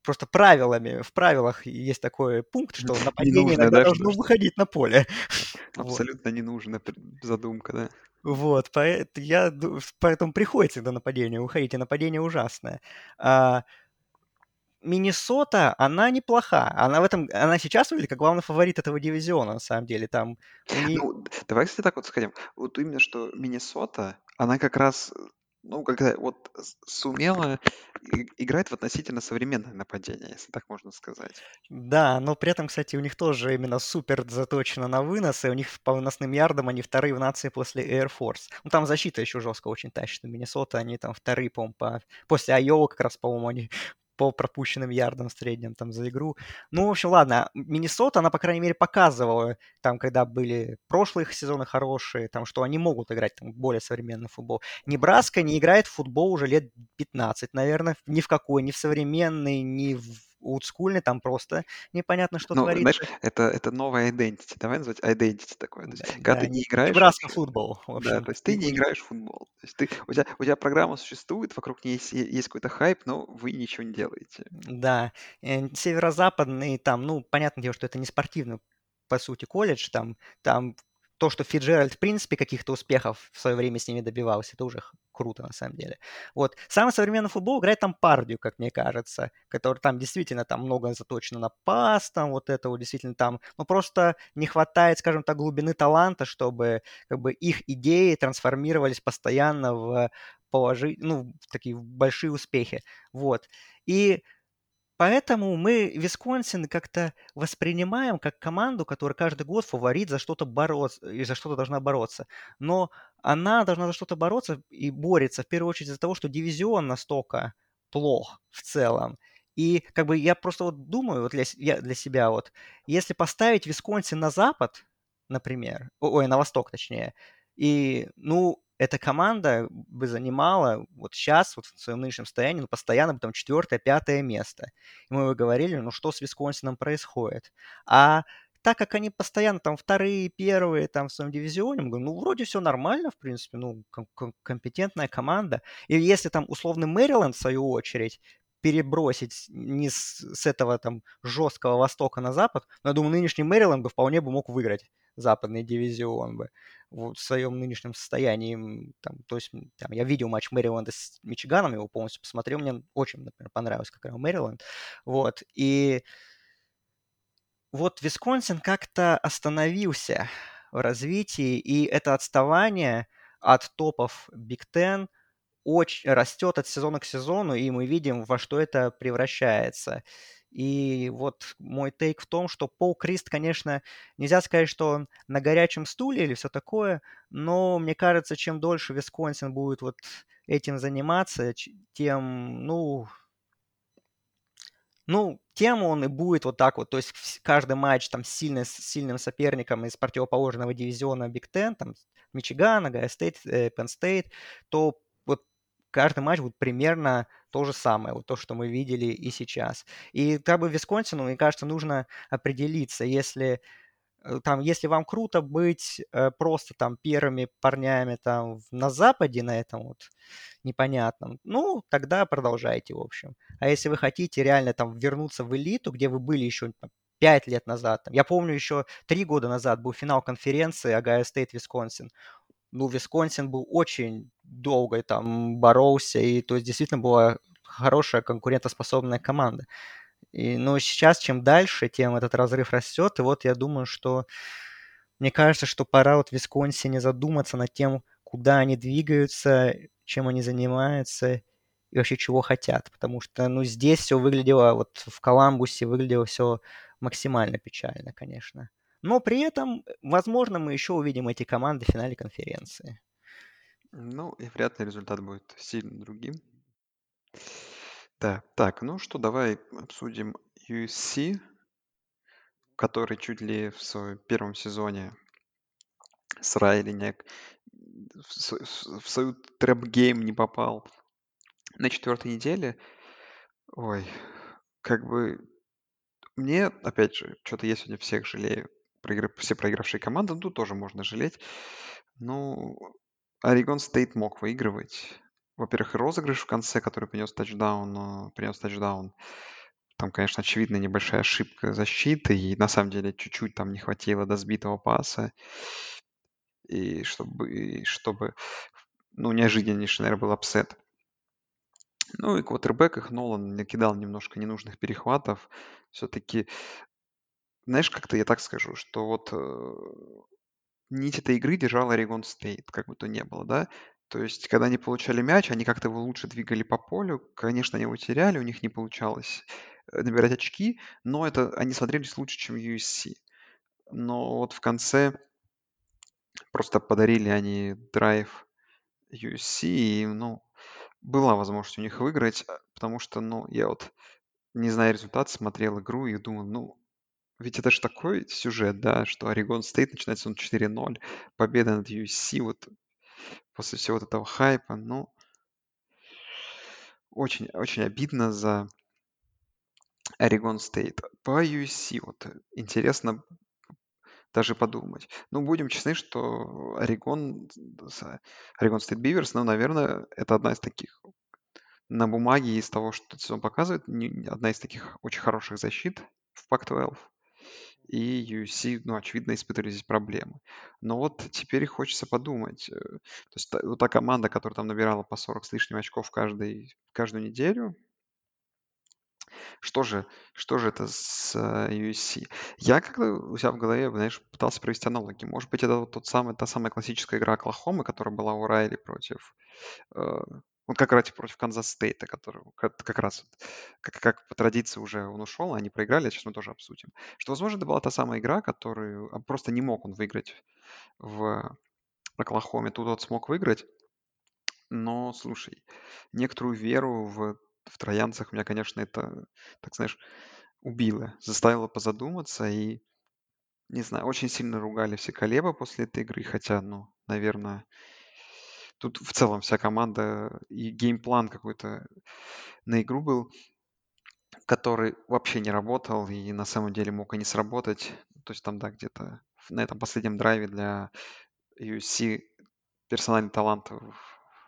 просто правилами, в правилах есть такой пункт, что нападение нужно, иногда да, должно что выходить на поле. *laughs* Абсолютно вот. не нужна задумка, да. Вот, поэтому, я, поэтому приходится до нападения уходить, и нападение ужасное. А, Миннесота, она неплоха. Она в этом, она сейчас выглядит как главный фаворит этого дивизиона, на самом деле. Там них... Ну, давай, кстати, так вот сходим. Вот именно, что Миннесота, она как раз ну, когда вот сумела играть в относительно современное нападение, если так можно сказать. Да, но при этом, кстати, у них тоже именно супер заточено на вынос, и у них по выносным ярдам они вторые в нации после Air Force. Ну, там защита еще жестко очень тащит. Миннесота они там вторые, по-моему, по... после Айова как раз, по-моему, они по пропущенным ярдам в среднем там за игру. Ну, в общем, ладно, Миннесота, она, по крайней мере, показывала, там, когда были прошлые сезоны хорошие, там, что они могут играть там, более современный футбол. Небраска не играет в футбол уже лет 15, наверное, ни в какой, ни в современный, ни в олдскульный, там просто непонятно, что Ну, знаешь, творится. это, это новая identity. Давай называть identity такое. То есть, Да, когда ты да, не не- играешь Небраска футбол, да, то есть ты не играешь в футбол. То есть ты, у тебя, у тебя программа существует, вокруг нее есть, есть какой-то хайп, но вы ничего не делаете. Да, э, северо-западный, там, ну, понятное дело, что это не спортивный, по сути, колледж, там, там то, что Фиджеральд, в принципе, каких-то успехов в свое время с ними добивался, это уже круто, на самом деле. Вот. Самый современный футбол играет там Пардию, как мне кажется, который там действительно там много заточено на пас, там вот это вот действительно там, ну, просто не хватает, скажем так, глубины таланта, чтобы как бы их идеи трансформировались постоянно в положи... ну, в такие большие успехи. Вот. И Поэтому мы Висконсин как-то воспринимаем как команду, которая каждый год фаворит за что-то бороться и за что-то должна бороться. Но она должна за что-то бороться и борется в первую очередь из-за того, что дивизион настолько плох в целом. И как бы я просто вот думаю, вот для, я для себя вот, если поставить Висконсин на запад, например, ой, на восток точнее, и, ну, эта команда бы занимала вот сейчас, вот в своем нынешнем состоянии, ну, постоянно бы там четвертое, пятое место. И мы бы говорили, ну что с Висконсином происходит? А так как они постоянно там вторые, первые там в своем дивизионе, мы говорим, ну вроде все нормально, в принципе, ну ком- ком- компетентная команда. И если там условный Мэриленд, в свою очередь, перебросить не с, с этого там жесткого востока на запад, но я думаю, нынешний Мэриленд бы вполне бы мог выиграть западный дивизион бы вот в своем нынешнем состоянии. Там, то есть там, я видел матч Мэриленда с Мичиганом, его полностью посмотрел, мне очень, например, понравилось, как играл Мэриленд. Вот, и вот Висконсин как-то остановился в развитии, и это отставание от топов Биг Ten очень растет от сезона к сезону, и мы видим, во что это превращается. И вот мой take в том, что Пол Крист, конечно, нельзя сказать, что он на горячем стуле или все такое, но мне кажется, чем дольше Висконсин будет вот этим заниматься, тем, ну, ну, тем он и будет вот так вот, то есть каждый матч там с, сильной- с сильным соперником из противоположного дивизиона Биг Ten, там Мичиган, Огайо Стейт, Penn State, то вот каждый матч будет примерно то же самое, вот то, что мы видели и сейчас. И как бы Висконсину, мне кажется, нужно определиться, если э, там, если вам круто быть э, просто там первыми парнями там на Западе на этом вот непонятном, ну, тогда продолжайте, в общем. А если вы хотите реально там вернуться в элиту, где вы были еще 5 лет назад, там, я помню еще 3 года назад был финал конференции Огайо Стейт Висконсин. Ну, Висконсин был очень долго там боролся, и то есть действительно была хорошая конкурентоспособная команда. И, но сейчас, чем дальше, тем этот разрыв растет. И вот я думаю, что мне кажется, что пора вот Висконсине задуматься над тем, куда они двигаются, чем они занимаются и вообще чего хотят. Потому что, ну, здесь все выглядело, вот в Коламбусе выглядело все максимально печально, конечно. Но при этом, возможно, мы еще увидим эти команды в финале конференции. Ну, и вряд ли результат будет сильно другим. Да, так, ну что, давай обсудим USC, который чуть ли в своем первом сезоне с Райли не- в, с- в- в свою trap game не попал. На четвертой неделе, ой, как бы мне, опять же, что-то я сегодня всех жалею. Все проигравшие команды, ну, тут тоже можно жалеть. Ну, Орегон Стейт мог выигрывать. Во-первых, и розыгрыш в конце, который принес тачдаун, э, принес тачдаун. Там, конечно, очевидно небольшая ошибка защиты, и на самом деле чуть-чуть там не хватило до сбитого паса. И чтобы, и чтобы ну, неожиданнейший, наверное, был upset. Ну и квотербек их Нолан накидал немножко ненужных перехватов. Все-таки, знаешь, как-то я так скажу, что вот э, нить этой игры держал Орегон Стейт, как бы то ни было, да. То есть, когда они получали мяч, они как-то его лучше двигали по полю. Конечно, они его теряли, у них не получалось э, набирать очки, но это они смотрелись лучше, чем USC. Но вот в конце просто подарили они драйв USC, и, ну, была возможность у них выиграть, а, потому что, ну, я вот, не зная результат, смотрел игру и думал, ну, ведь это же такой сюжет, да, что Орегон Стейт начинается он 4-0, победа над USC, вот после всего вот этого хайпа, ну, очень, очень обидно за Орегон Стейт. По USC вот интересно даже подумать. Ну, будем честны, что Орегон, Орегон Стейт Биверс, ну, наверное, это одна из таких на бумаге из того, что сезон показывает, одна из таких очень хороших защит в Pac-12. И USC, ну, очевидно, испытывали здесь проблемы. Но вот теперь хочется подумать. Э, то есть та, вот та команда, которая там набирала по 40 с лишним очков каждый, каждую неделю, что же, что же это с э, USC? Я когда у себя в голове, знаешь, пытался провести аналогии. Может быть, это вот тот самый, та самая классическая игра Оклахомы, которая была у Райли против э, вот как раз против Канзас Стейта, который как, как раз как, как по традиции уже он ушел, они проиграли, сейчас мы тоже обсудим. Что, возможно, это была та самая игра, которую а, просто не мог он выиграть в Оклахоме. Тут вот смог выиграть. Но, слушай, некоторую веру в, в троянцах меня, конечно, это, так знаешь, убило. Заставило позадуматься и, не знаю, очень сильно ругали все Колеба после этой игры, хотя, ну, наверное, Тут в целом вся команда и геймплан какой-то на игру был, который вообще не работал и на самом деле мог и не сработать. То есть там, да, где-то на этом последнем драйве для USC персональный талант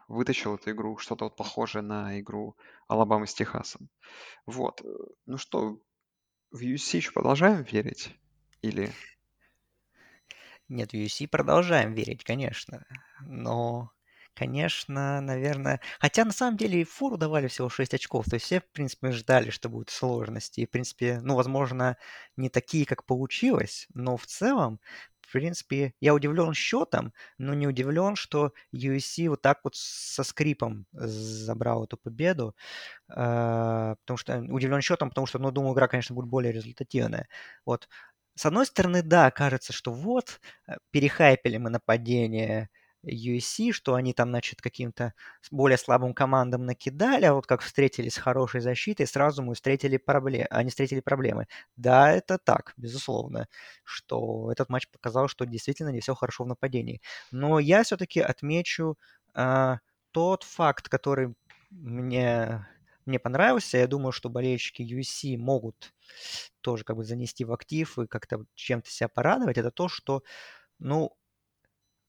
вытащил эту игру, что-то вот похожее на игру Алабамы с Техасом. Вот. Ну что, в USC еще продолжаем верить? Или... Нет, в USC продолжаем верить, конечно. Но Конечно, наверное. Хотя на самом деле фору давали всего 6 очков. То есть все, в принципе, ждали, что будут сложности. И, в принципе, ну, возможно, не такие, как получилось. Но в целом, в принципе, я удивлен счетом, но не удивлен, что USC вот так вот со скрипом забрал эту победу. А, потому что удивлен счетом, потому что, ну, думаю, игра, конечно, будет более результативная. Вот. С одной стороны, да, кажется, что вот, э, перехайпили мы нападение USC, что они там, значит, каким-то более слабым командам накидали, а вот как встретились с хорошей защитой, сразу мы встретили проблемы, они встретили проблемы. Да, это так, безусловно, что этот матч показал, что действительно не все хорошо в нападении. Но я все-таки отмечу а, тот факт, который мне, мне понравился. Я думаю, что болельщики USC могут тоже как бы занести в актив и как-то чем-то себя порадовать. Это то, что ну,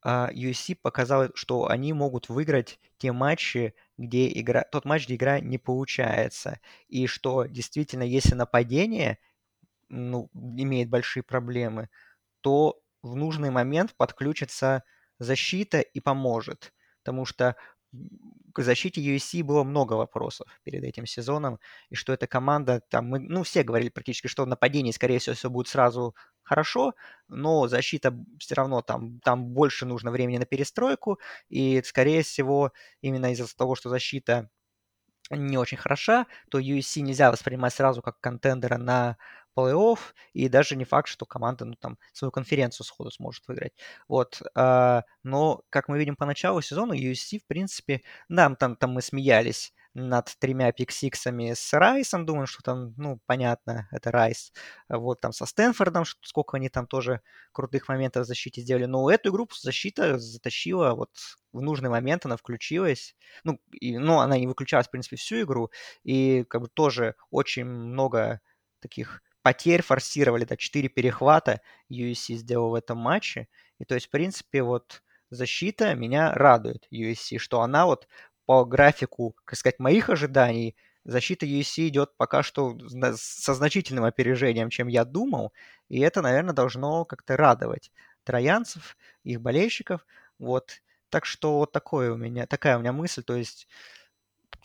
UFC показал, что они могут выиграть те матчи, где игра, тот матч, где игра не получается. И что действительно, если нападение ну, имеет большие проблемы, то в нужный момент подключится защита и поможет. Потому что к защите USC было много вопросов перед этим сезоном, и что эта команда, там, мы, ну, все говорили практически, что нападение, скорее всего, все будет сразу хорошо, но защита все равно там, там больше нужно времени на перестройку, и, скорее всего, именно из-за того, что защита не очень хороша, то USC нельзя воспринимать сразу как контендера на плей-офф, и даже не факт, что команда ну, там, свою конференцию сходу сможет выиграть. Вот. А, но, как мы видим по началу сезона, USC, в принципе, да, там, там мы смеялись над тремя пиксиксами с Райсом, думаю, что там, ну, понятно, это Райс. Вот там со Стэнфордом, сколько они там тоже крутых моментов в защите сделали. Но эту игру защита затащила вот в нужный момент, она включилась. Ну, и, ну, она не выключалась, в принципе, всю игру. И как бы тоже очень много таких потерь форсировали, да, 4 перехвата USC сделал в этом матче. И то есть, в принципе, вот защита меня радует USC, что она вот по графику, как сказать, моих ожиданий, защита USC идет пока что со значительным опережением, чем я думал, и это, наверное, должно как-то радовать троянцев, их болельщиков, вот. Так что вот такое у меня, такая у меня мысль, то есть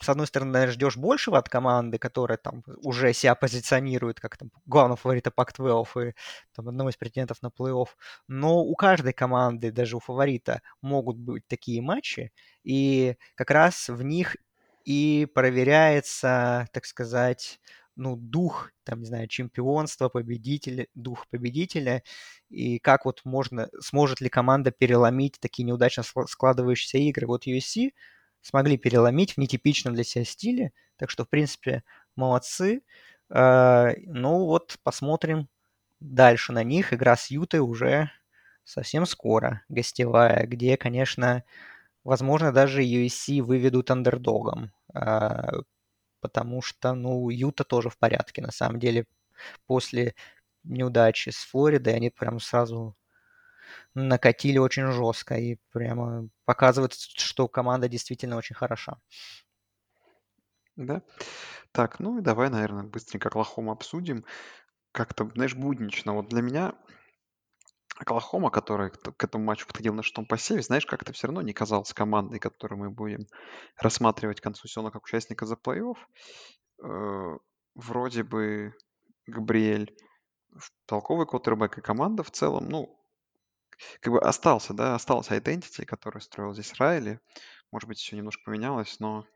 с одной стороны, наверное, ждешь большего от команды, которая там уже себя позиционирует как там главного фаворита Пак-12 и там одного из претендентов на плей-офф. Но у каждой команды, даже у фаворита, могут быть такие матчи, и как раз в них и проверяется, так сказать, ну, дух, там, не знаю, чемпионства, победителя, дух победителя, и как вот можно, сможет ли команда переломить такие неудачно складывающиеся игры. Вот USC смогли переломить в нетипичном для себя стиле, так что, в принципе, молодцы. А, ну вот, посмотрим дальше на них. Игра с Ютой уже совсем скоро, гостевая, где, конечно, возможно, даже USC выведут андердогом, а, потому что, ну, Юта тоже в порядке, на самом деле. После неудачи с Флоридой они прям сразу накатили очень жестко и прямо показывают, что команда действительно очень хороша. Да. Так, ну и давай, наверное, быстренько Оклахому обсудим. Как-то, знаешь, буднично. Вот для меня Оклахома, которая к этому матчу подходил на шестом посеве, знаешь, как-то все равно не казалась командой, которую мы будем рассматривать к концу сезона как участника за плей-офф. Э, вроде бы Габриэль толковый квотербек и команда в целом, ну, как бы остался, да, остался identity, который строил здесь Райли. Может быть, еще немножко поменялось, но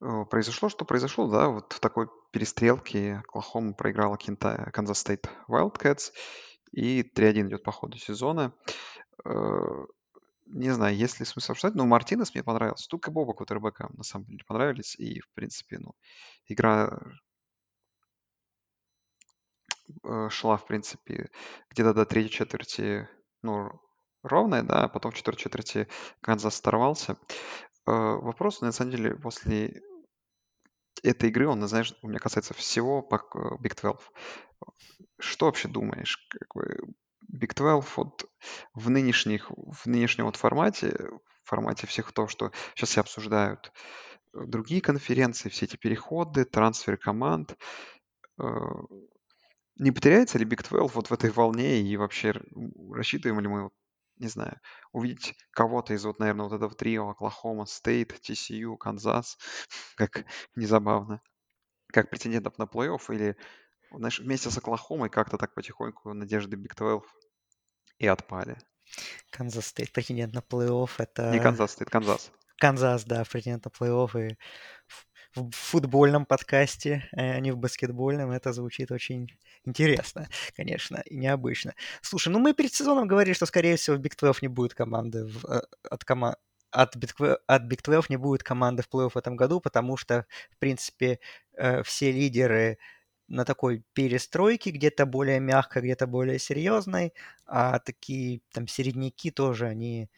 э, произошло, что произошло, да, вот в такой перестрелке Оклахома проиграла Канзас Стейт Wildcats, и 3-1 идет по ходу сезона. Э, не знаю, есть ли смысл обсуждать, но Мартинес мне понравился. Тут и Боба Кутербека на самом деле понравились, и, в принципе, ну, игра шла, в принципе, где-то до третьей четверти, ну, ровная, да, а потом в четвертой четверти Канзас оторвался. Э, вопрос, на самом деле, после этой игры, он, знаешь, у меня касается всего по Big 12. Что вообще думаешь? Как бы Big 12 вот в, нынешних, в нынешнем вот формате, в формате всех то, что сейчас все обсуждают, э, другие конференции, все эти переходы, трансферы команд, э, не потеряется ли Big 12 вот в этой волне и вообще рассчитываем ли мы, не знаю, увидеть кого-то из вот, наверное, вот этого трио Оклахома, Стейт, TCU, Канзас, *laughs* как незабавно, как претендентов на плей-офф или знаешь, вместе с Оклахомой как-то так потихоньку надежды Биг 12 и отпали. Канзас Стейт претендент на плей-офф. Это... Не Канзас Стейт, Канзас. Канзас, да, претендент на плей-офф. И в футбольном подкасте, а не в баскетбольном, это звучит очень интересно, конечно, и необычно. Слушай, ну мы перед сезоном говорили, что, скорее всего, в Big 12 не будет команды в, э, от, кома от Big, от Big 12 не будет команды в плей-офф в этом году, потому что, в принципе, э, все лидеры на такой перестройке, где-то более мягкой, где-то более серьезной, а такие там середняки тоже, они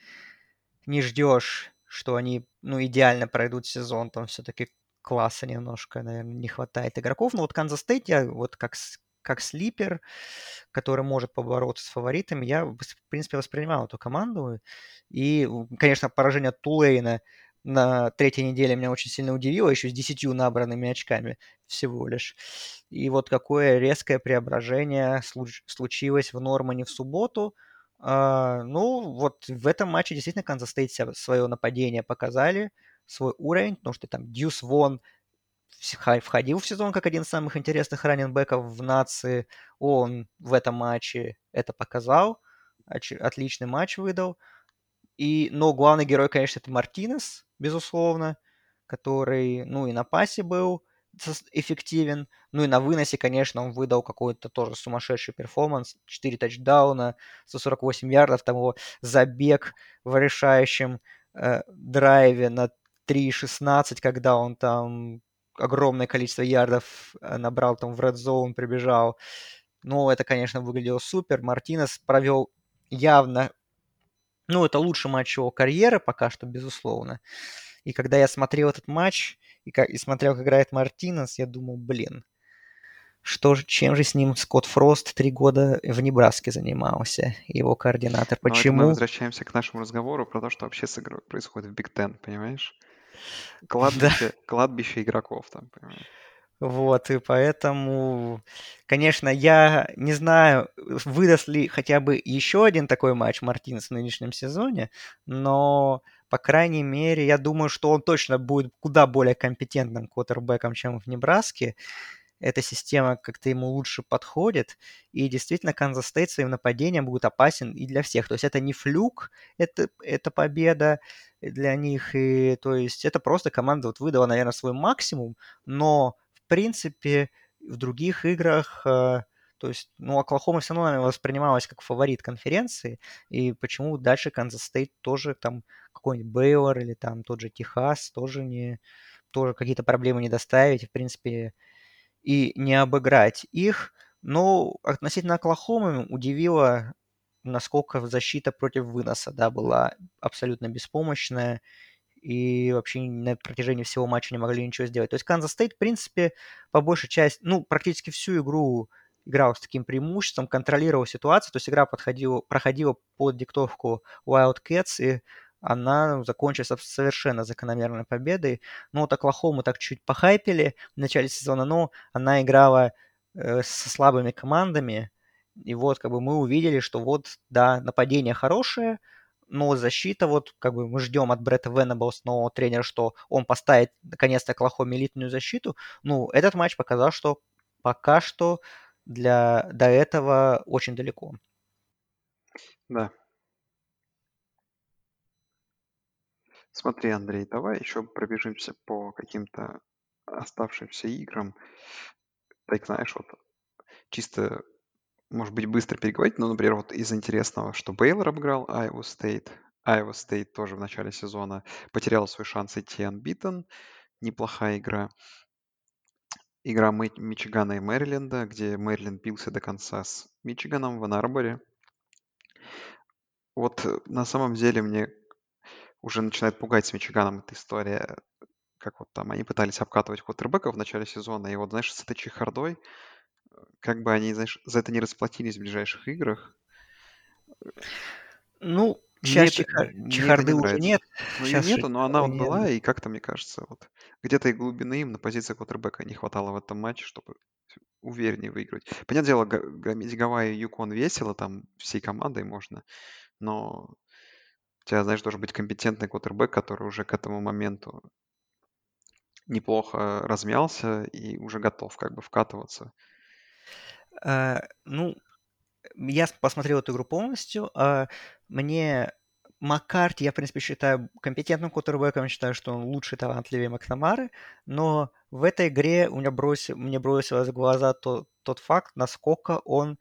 не ждешь, что они, ну, идеально пройдут сезон, там все-таки класса немножко, наверное, не хватает игроков. Но вот Канзас Стейт я вот как, как слипер, который может побороться с фаворитами, я, в принципе, воспринимал эту команду. И, конечно, поражение Тулейна на третьей неделе меня очень сильно удивило, еще с десятью набранными очками всего лишь. И вот какое резкое преображение случилось в Нормане в субботу. А, ну, вот в этом матче действительно Канзас Стейт свое нападение показали, свой уровень, потому что там Дьюс Вон входил в сезон как один из самых интересных раннинбеков в нации. Он в этом матче это показал. Отличный матч выдал. И, но главный герой, конечно, это Мартинес, безусловно, который, ну, и на пасе был эффективен, ну и на выносе, конечно, он выдал какой-то тоже сумасшедший перформанс, 4 тачдауна, 148 ярдов, там его забег в решающем э, драйве на 3.16, когда он там огромное количество ярдов э, набрал, там в Red Zone прибежал. Ну, это, конечно, выглядело супер. Мартинес провел явно ну, это лучший матч его карьеры пока что, безусловно. И когда я смотрел этот матч и, как, и смотрел, как играет Мартинес, я думал, блин, что же, чем же с ним Скотт Фрост три года в Небраске занимался, его координатор? Почему? Но мы возвращаемся к нашему разговору про то, что вообще с игрой происходит в Биг Тен, понимаешь? Кладбище, кладбище игроков там, понимаешь? Вот, и поэтому, конечно, я не знаю, выдаст ли хотя бы еще один такой матч Мартинес в нынешнем сезоне, но по крайней мере, я думаю, что он точно будет куда более компетентным квотербеком, чем в Небраске. Эта система как-то ему лучше подходит. И действительно, Канзас Стейт своим нападением будет опасен и для всех. То есть это не fluke, это, это победа для них. И, то есть это просто команда вот выдала, наверное, свой максимум. Но, в принципе, в других играх э, то есть, ну, Оклахома все равно воспринималась как фаворит конференции, и почему дальше Канзас Стейт тоже там какой-нибудь Бейлор или там тот же Техас тоже не тоже какие-то проблемы не доставить, в принципе, и не обыграть их. Но относительно Оклахомы удивило, насколько защита против выноса, да, была абсолютно беспомощная, и вообще на протяжении всего матча не могли ничего сделать. То есть Канзас Стейт, в принципе, по большей части, ну, практически всю игру играл с таким преимуществом, контролировал ситуацию, то есть игра подходила, проходила под диктовку Wildcats, и она закончилась совершенно закономерной победой. Ну, вот Оклахому так чуть похайпили в начале сезона, но она играла э, со слабыми командами, и вот как бы мы увидели, что вот, да, нападение хорошее, но защита, вот как бы мы ждем от Бретта Венеблс, нового тренера, что он поставит наконец-то Оклахоме элитную защиту. Ну, этот матч показал, что пока что для, до этого очень далеко. Да. Смотри, Андрей, давай еще пробежимся по каким-то оставшимся играм. Так, знаешь, вот чисто, может быть, быстро переговорить, но, например, вот из интересного, что Бейлор обыграл Iowa State. Iowa State тоже в начале сезона потерял свой шанс идти unbeaten. Неплохая игра игра Мичигана и Мэриленда, где Мэриленд бился до конца с Мичиганом в Анарборе. Вот э, на самом деле мне уже начинает пугать с Мичиганом эта история, как вот там они пытались обкатывать квотербека в начале сезона, и вот, знаешь, с этой чехардой, как бы они, знаешь, за это не расплатились в ближайших играх. Ну, Сейчас Сейчас чехарды уже нет. Ну, ее нету, но она вот была, и как-то, мне кажется, вот где-то и глубины им на позиции квотербека не хватало в этом матче, чтобы увереннее выиграть. Понятное дело, громить Гавайи и Юкон весело, там всей командой можно, но тебя, знаешь, должен быть компетентный квотербек, который уже к этому моменту неплохо размялся и уже готов как бы вкатываться. А, ну, я посмотрел эту игру полностью. А мне Маккарти, я, в принципе, считаю компетентным кутербэком, считаю, что он лучше талантливее Макнамары, но в этой игре у меня бросил, мне бросилось в глаза то, тот факт, насколько он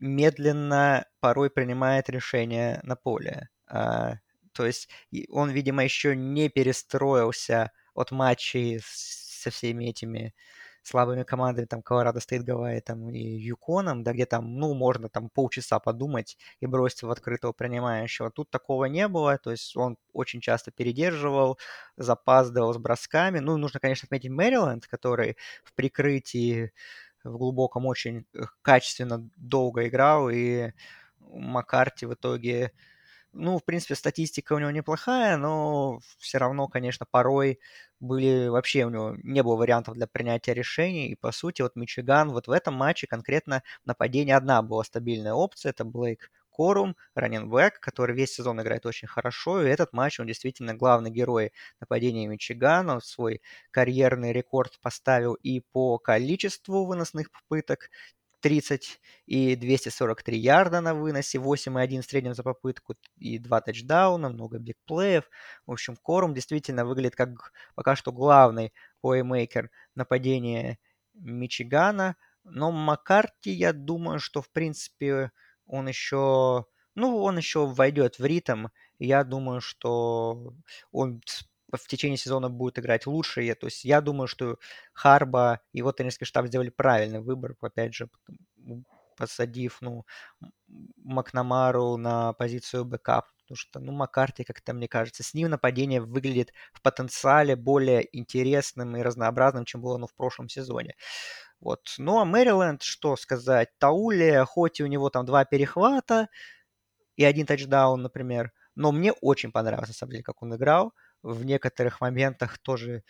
медленно порой принимает решения на поле. А, то есть он, видимо, еще не перестроился от матчей со всеми этими слабыми командами, там, Колорадо Стейт, Гавайи, там, и Юконом, да, где там, ну, можно там полчаса подумать и бросить в открытого принимающего. Тут такого не было, то есть он очень часто передерживал, запаздывал с бросками. Ну, нужно, конечно, отметить Мэриленд, который в прикрытии в глубоком очень э, качественно долго играл, и Маккарти в итоге ну, в принципе, статистика у него неплохая, но все равно, конечно, порой были вообще у него не было вариантов для принятия решений. И, по сути, вот Мичиган вот в этом матче конкретно нападение одна была стабильная опция. Это Блейк Корум, раненбэк, который весь сезон играет очень хорошо. И этот матч, он действительно главный герой нападения Мичигана. Свой карьерный рекорд поставил и по количеству выносных попыток, 30 и 243 ярда на выносе, 8,1 в среднем за попытку и 2 тачдауна, много бигплеев. В общем, Корум действительно выглядит как пока что главный плеймейкер нападения Мичигана. Но Маккарти, я думаю, что в принципе он еще, ну, он еще войдет в ритм. Я думаю, что он в течение сезона будет играть лучше. То есть я думаю, что Харбо и его тренерский штаб сделали правильный выбор, опять же, посадив, ну, Макнамару на позицию backup, потому что, ну, Маккарти, как-то мне кажется, с ним нападение выглядит в потенциале более интересным и разнообразным, чем было оно в прошлом сезоне. Вот. Ну, а Мэриленд, что сказать, Таули, хоть и у него там два перехвата и один тачдаун, например, но мне очень понравилось, на самом деле, как он играл в некоторых моментах тоже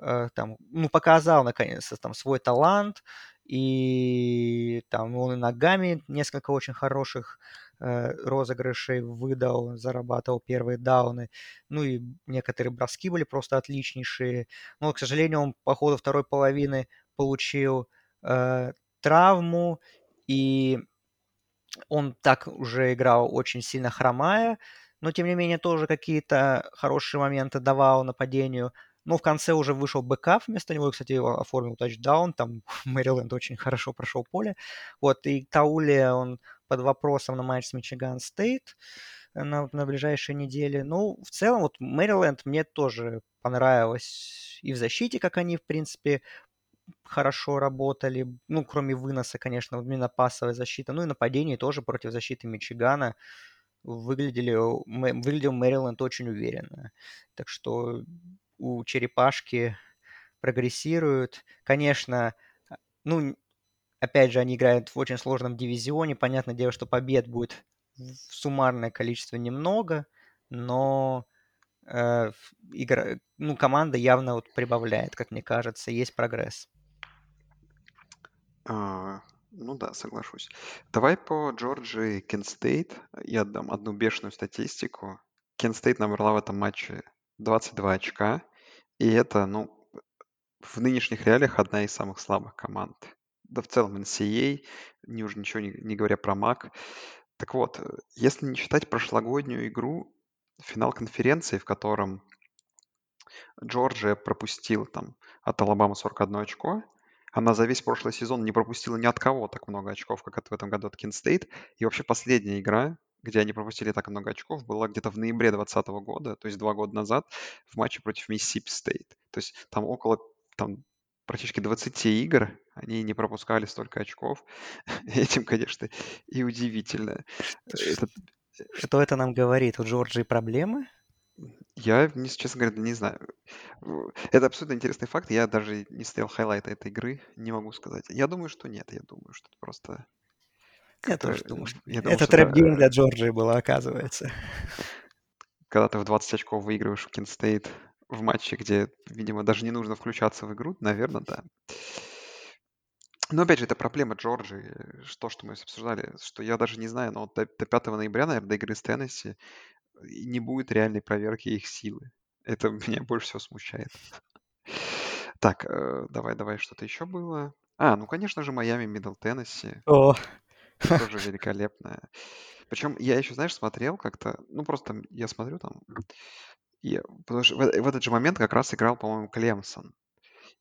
э, там, ну, показал наконец-то там свой талант, и там он и ногами несколько очень хороших э, розыгрышей выдал, зарабатывал первые дауны. Ну и некоторые броски были просто отличнейшие. Но, к сожалению, он по ходу второй половины получил э, травму, и он так уже играл очень сильно хромая, но тем не менее тоже какие-то хорошие моменты давал нападению. Но в конце уже вышел backup вместо него, кстати, его оформил тачдаун, там *laughs* Мэриленд очень хорошо прошел поле. Вот, и Таулия, он под вопросом на матч с Мичиган Стейт на, на ближайшей неделе. Ну, в целом, вот Мэриленд мне тоже понравилось и в защите, как они, в принципе, хорошо работали. Ну, кроме выноса, конечно, именно пасовая защита. Ну и нападение тоже против защиты Мичигана выглядели, выглядел Мэриленд очень уверенно. Так что у черепашки прогрессируют. Конечно, ну, опять же, они играют в очень сложном дивизионе. Понятное дело, что побед будет суммарное количество немного, но э, игра, ну, команда явно вот прибавляет, как мне кажется, есть прогресс. А, ну да, соглашусь. Давай по Джорджии и Кент-Стейт. Я дам одну бешеную статистику. Кент-Стейт набрала в этом матче 22 очка. И это, ну, в нынешних реалиях одна из самых слабых команд. Да в целом NCAA, не уже ничего не, не говоря про МАК. Так вот, если не считать прошлогоднюю игру, финал конференции, в котором Джорджия пропустил там от Алабамы 41 очко, она за весь прошлый сезон не пропустила ни от кого так много очков, как в этом году от Кент-Стейт. И вообще последняя игра, где они пропустили так много очков, была где-то в ноябре 2020 года, то есть два года назад, в матче против Миссисипи Стейт. То есть там около там, практически 20 игр они не пропускали столько очков. *laughs* Этим, конечно, и удивительно. Это... Что это нам говорит? У Джорджии проблемы? Я, честно говоря, не знаю. Это абсолютно интересный факт. Я даже не стоял хайлайта этой игры, не могу сказать. Я думаю, что нет. Я думаю, что это просто... Я тоже думаю, что я думаю, это trap game для Джорджии было, оказывается. Когда ты в 20 очков выигрываешь в Кент-Стейт в матче, где, видимо, даже не нужно включаться в игру, наверное, да. Но опять же, это проблема Джорджии, то, что мы обсуждали, что я даже не знаю, но до, до 5 ноября, наверное, до игры с Теннесси не будет реальной проверки их силы. Это *laughs* меня больше всего смущает. Так, э, давай, давай, что-то еще было. А, ну, конечно же, Майами, Мидл Теннесси. О. Тоже *laughs* великолепная. Причем я еще, знаешь, смотрел как-то, ну, просто я смотрю там, и, потому что в, в этот же момент как раз играл, по-моему, Клемсон.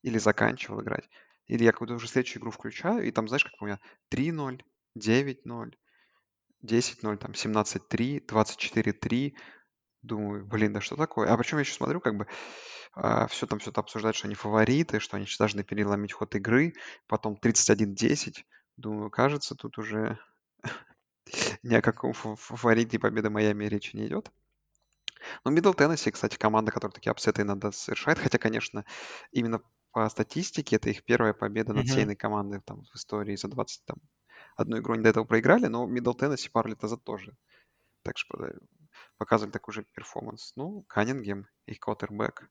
Или заканчивал играть. Или я какую-то уже следующую игру включаю, и там, знаешь, как у меня 3-0, 9-0, 10-0, там 17-3, 24-3. Думаю, блин, да что такое? А причем я еще смотрю, как бы а, все там все обсуждают, что они фавориты, что они сейчас должны переломить ход игры, потом 31-10. Думаю, кажется, тут уже *laughs* ни о каком фаворите победы Майами речи не идет. Но Мидл Теннесси, кстати, команда, которая такие upset ы иногда совершает. Хотя, конечно, именно по статистике это их первая победа над сеяной командой там, в истории за 20 там, одну игру они до этого проиграли, но Мидл Теннесси пару лет назад тоже. Так что показывали такой же performance. Ну, Каннингем, их квотербек,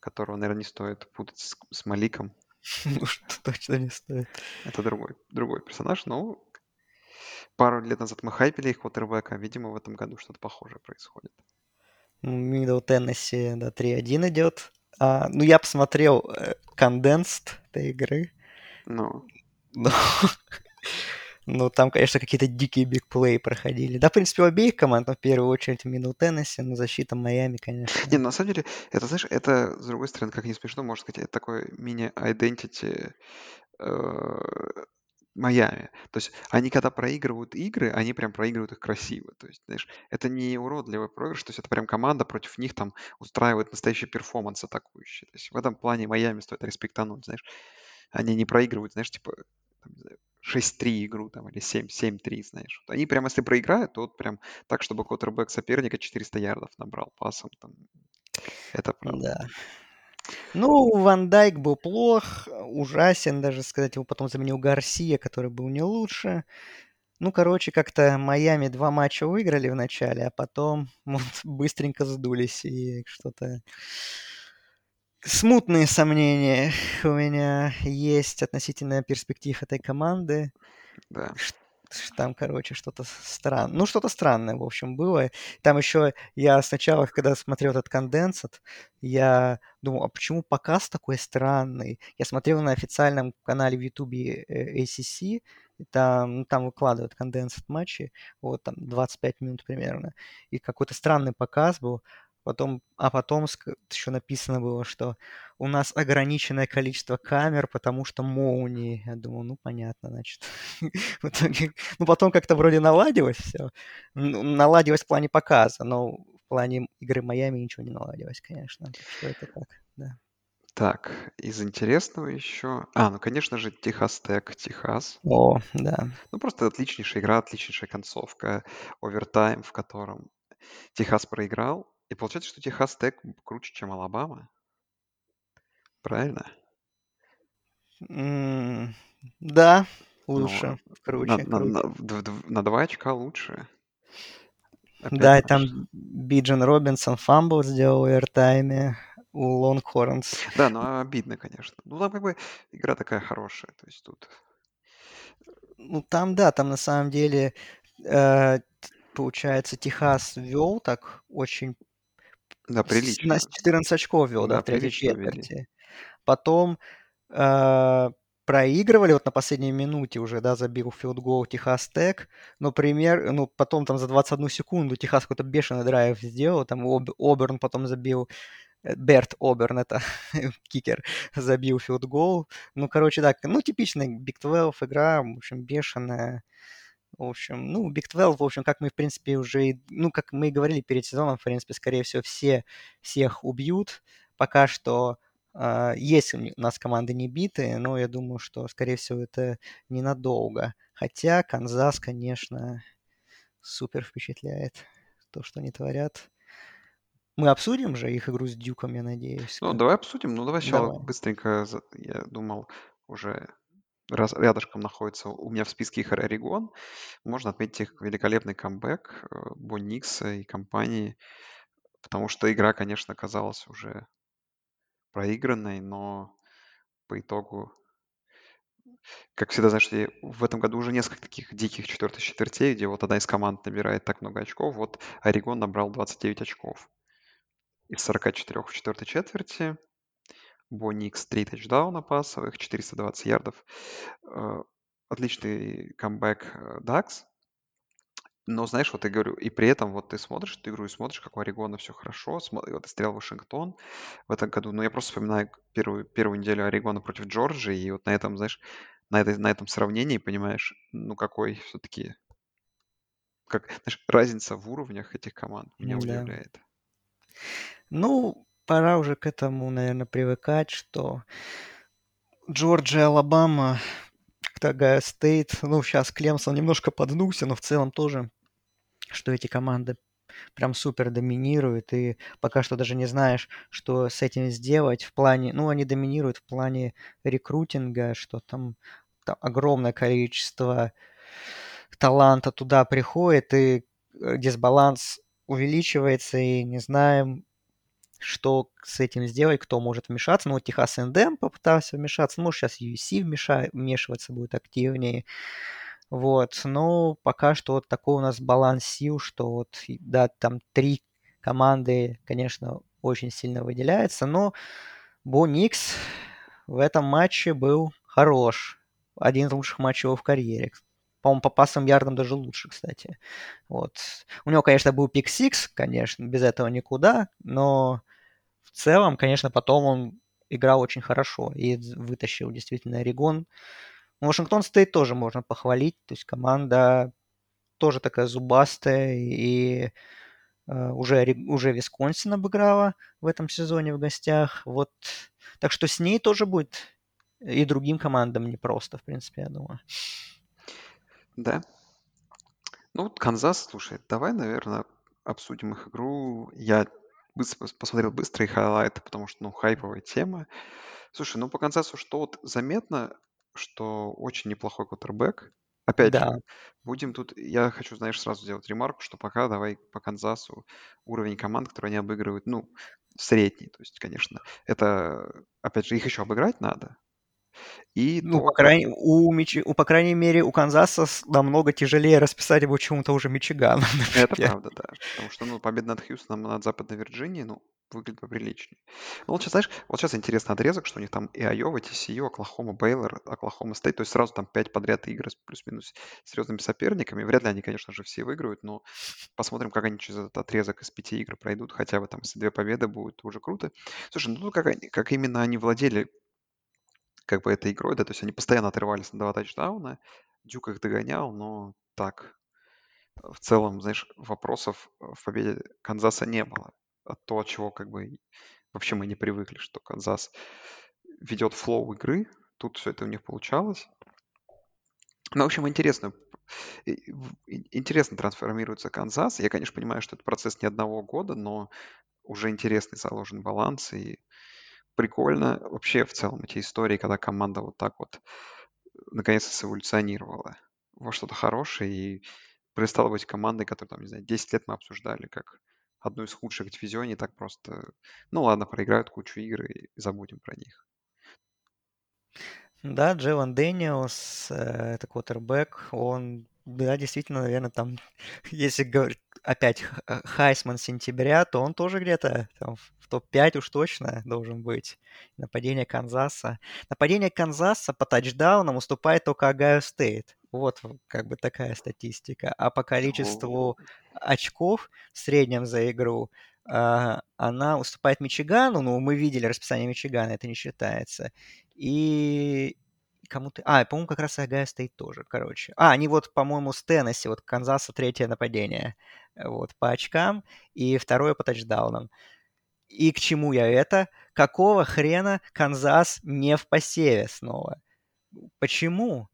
которого, наверное, не стоит путать с, с Маликом. *laughs* Ну, что точно не стоит. Это другой, другой персонаж, но пару лет назад мы хайпили их квотербека, видимо, в этом году что-то похожее происходит. Мидл Теннесси, да, 3-1 идет. А, ну, я посмотрел конденст э, этой игры. Ну. *laughs* Но, ну, там, конечно, какие-то дикие бигплей проходили. Да, в принципе, у обеих команд, но в первую очередь Мидл Теннесси, но защита Майами, конечно. Не, на самом деле, это, знаешь, это, с другой стороны, как не смешно, можно сказать, это такое мини-identity э, Майами. То есть они когда проигрывают игры, они прям проигрывают их красиво. То есть, знаешь, это не уродливый проигрыш, то есть это прям команда против них там устраивает настоящий перформанс атакующий. То есть в этом плане Майами стоит респектануть, знаешь. Они не проигрывают, знаешь, типа там, 6-3 игру там или 7-7-3, знаешь. Они прям, если проиграют, то вот прям так, чтобы квотербек соперника 400 ярдов набрал пасом. Там. Это правда. Да. Ну, Ван Дайк был плох, ужасен, даже сказать, его потом заменил Гарсия, который был не лучше. Ну, короче, как-то Майами два матча выиграли в начале, а потом *laughs* вот, быстренько сдулись и что-то Смутные сомнения у меня есть относительно перспектив этой команды. Да. Там, короче, что-то странное. Ну, что-то странное, в общем, было. Там еще я сначала, когда смотрел этот конденсат, я думал, а почему показ такой странный? Я смотрел на официальном канале в Ютубе э, ACC, там, ну, там выкладывают конденсат матчи, вот там 25 минут примерно, и какой-то странный показ был. Потом, а потом еще написано было, что у нас ограниченное количество камер, потому что молнии. Я думал, ну понятно, значит. *laughs* В итоге, ну потом как-то вроде наладилось все. Наладилось в плане показа, но в плане игры Майами ничего не наладилось, конечно. Так что это так, да. Так, из интересного еще... А, ну, конечно же, Техас Тек, Техас. О, да. Ну, просто отличнейшая игра, отличнейшая концовка, овертайм, в котором Техас проиграл. И получается, что Техас Тек круче, чем Алабама. Правильно? М, Да, Ну, лучше, на, круче, на, круче. на, в дв- на 2 очка лучше. Опять Да, и там Биджин Робинсон fumble сделал в овертайме у Longhorns. Да, ну обидно, конечно. Ну, там как бы игра такая хорошая. То есть тут... Ну, там, да, там на самом деле, э, т- получается, Техас вел так очень... Да, с- прилично. На 14 очков вел, да, Да, в третьей прилично вели. четверти. Потом э, проигрывали вот на последней минуте уже, да, забил field goal Техас Тек, но пример, ну, потом там за 21 секунду Техас какой-то бешеный драйв сделал, там Об- Оберн потом забил, э, Берт Оберн, это *laughs* кикер, забил field goal. Ну, короче, да, ну, типичная Big 12 игра, в общем, бешеная. В общем, ну, Big 12, в общем, как мы, в принципе, уже, ну, как мы и говорили перед сезоном, в принципе, скорее всего, все всех убьют. Пока что а, есть у нас команды не битые, но я думаю, что, скорее всего, это ненадолго. Хотя Канзас, конечно, супер впечатляет то, что они творят. Мы обсудим же их игру с Дюком, я надеюсь. Ну, как- давай обсудим. Ну, давай сначала быстренько, я думал, уже раз рядышком находится у меня в списке их Орегон. Можно отметить их великолепный камбэк э, Бо Никса и компании, потому что игра, конечно, казалась уже проигранной, но по итогу, как всегда, знаешь, в этом году уже несколько таких диких четвертых четвертей, где вот одна из команд набирает так много очков. Вот Орегон набрал 29 очков из 44 в четвертой четверти. Бо Никс 3 тачдауна пасовых, 420 ярдов. Э, Отличный камбэк э, Дакс. Но знаешь, вот я говорю, и при этом вот ты смотришь эту игру и смотришь, как у Орегона все хорошо. смо- и Вот ты стрелял Вашингтон в этом году. Но я просто вспоминаю первую, первую неделю Орегона против Джорджии. И вот на этом, знаешь, на, этой, на этом сравнении, понимаешь, ну какой все-таки, как, знаешь, разница в уровнях этих команд меня Да. удивляет. Ну, пора уже к этому, наверное, привыкать, что Джорджия, Алабама, Огайо Стейт, ну, сейчас Клемсон немножко подсдулся, но в целом тоже, что эти команды прям супер доминируют, и пока что даже не знаешь, что с этим сделать в плане, ну, они доминируют в плане рекрутинга, что там, там огромное количество таланта туда приходит, и э, дисбаланс увеличивается, и не знаем, что с этим сделать, кто может вмешаться. Ну, вот Техас Эндем попытался вмешаться, ну, сейчас USC вмеша... вмешиваться будет активнее. Вот, но пока что вот такой у нас баланс сил, что вот, да, там три команды, конечно, очень сильно выделяются, но Бо Никс в этом матче был хорош. Один из лучших матчей его в карьере. По-моему, по пасам ярдам даже лучше, кстати. Вот. У него, конечно, был пик сикс, конечно, без этого никуда, но в целом, конечно, потом он играл очень хорошо и вытащил действительно Орегон. Вашингтон Стейт тоже можно похвалить, то есть команда тоже такая зубастая и э, уже, уже Висконсин обыграла в этом сезоне в гостях. Вот. Так что с ней тоже будет и другим командам непросто, в принципе, я думаю. Да. Ну, вот Канзас, слушай, давай, наверное, обсудим их игру. Я быстро пос- посмотрел быстрые хайлайты, потому что, ну, хайповая тема. Слушай, ну, по Канзасу что вот заметно, что очень неплохой квотербек. Опять Да, же, будем тут... Я хочу, знаешь, сразу сделать ремарку, что пока давай по Канзасу уровень команд, которые они обыгрывают, ну, средний. То есть, конечно, это, опять же, их еще обыграть надо. И Ну, по крайней, у, Мичи, у, по крайней мере, у Канзаса намного тяжелее расписать его чем-то уже Мичиганом, *laughs* Это правда, да. Потому что, ну, победа над Хьюстоном над Западной Вирджинией, ну, выглядит поприличнее. Ну, вот сейчас, знаешь, вот сейчас интересный отрезок, что у них там и Айова, TCU, Оклахома, Бейлор, Оклахома Стейт, то есть сразу там пять подряд игр с плюс-минус серьезными соперниками. Вряд ли они, конечно же, все выиграют, но посмотрим, как они через этот отрезок из пяти игр пройдут, хотя бы там, если две победы будет, уже круто. Слушай, ну как, они- как именно они владели как бы этой игрой, да, то есть они постоянно отрывались на два тачдауна, Дюк их догонял, но так, в целом, знаешь, вопросов э, в победе Канзаса не было. От того, чего как бы вообще мы не привыкли, что Канзас ведет flow игры. Тут все это у них получалось. Ну, в общем, интересно. Интересно трансформируется Канзас. Я, конечно, понимаю, что это процесс не одного года, но уже интересный заложен баланс. И прикольно вообще в целом эти истории, когда команда вот так вот наконец-то эволюционировала во что-то хорошее и перестала быть командой, которую, там, не знаю, 10 лет мы обсуждали как одну из худших и так просто, ну ладно, проиграют кучу игр и забудем про них. Да, Джейлон Дэниелс, э, это квотербек, он, да, действительно, наверное, там, *laughs* если говорить опять э, Хайсман сентября, то он тоже где-то там в в топ-5 уж точно должен быть. Нападение Канзаса. Нападение Канзаса по тачдаунам уступает только Огайо Стейт. Вот как бы такая статистика. А по количеству очков в среднем за игру а, она уступает Мичигану. Ну, мы видели расписание Мичигана, это не считается. И кому-то... А, по-моему, как раз и Огайо Стейт тоже, короче. А, они вот, по-моему, с Теннесси, вот Канзаса третье нападение. Вот, по очкам. И второе по тачдаунам. И к чему я это? Какого хрена Канзас не в посеве снова? Почему?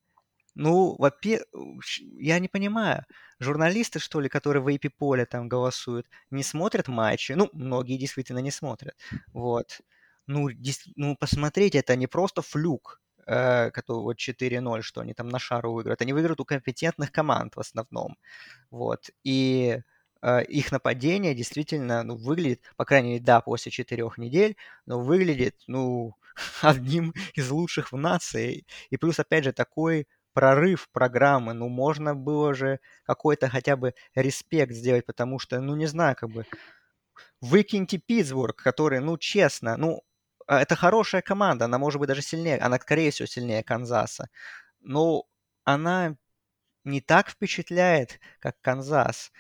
Ну, во-первых, я не понимаю. Журналисты, что ли, которые в AP поле там голосуют, не смотрят матчи? Ну, многие действительно не смотрят. Вот. Ну, дес- ну посмотрите, это не просто флюк, который вот 4-0, что они там на шару выиграют. Они выиграют у компетентных команд в основном. Вот. И э, их нападение действительно ну, выглядит, по крайней мере, да, после четырех недель, но выглядит, ну, *laughs* одним из лучших в нации. И плюс, опять же, такой прорыв программы, ну, можно было же какой-то хотя бы респект сделать, потому что, ну, не знаю, как бы, выкиньте Питтсбург, который, ну, честно, ну, это хорошая команда, она может быть даже сильнее, она, скорее всего, сильнее Канзаса, но она не так впечатляет, как Канзас.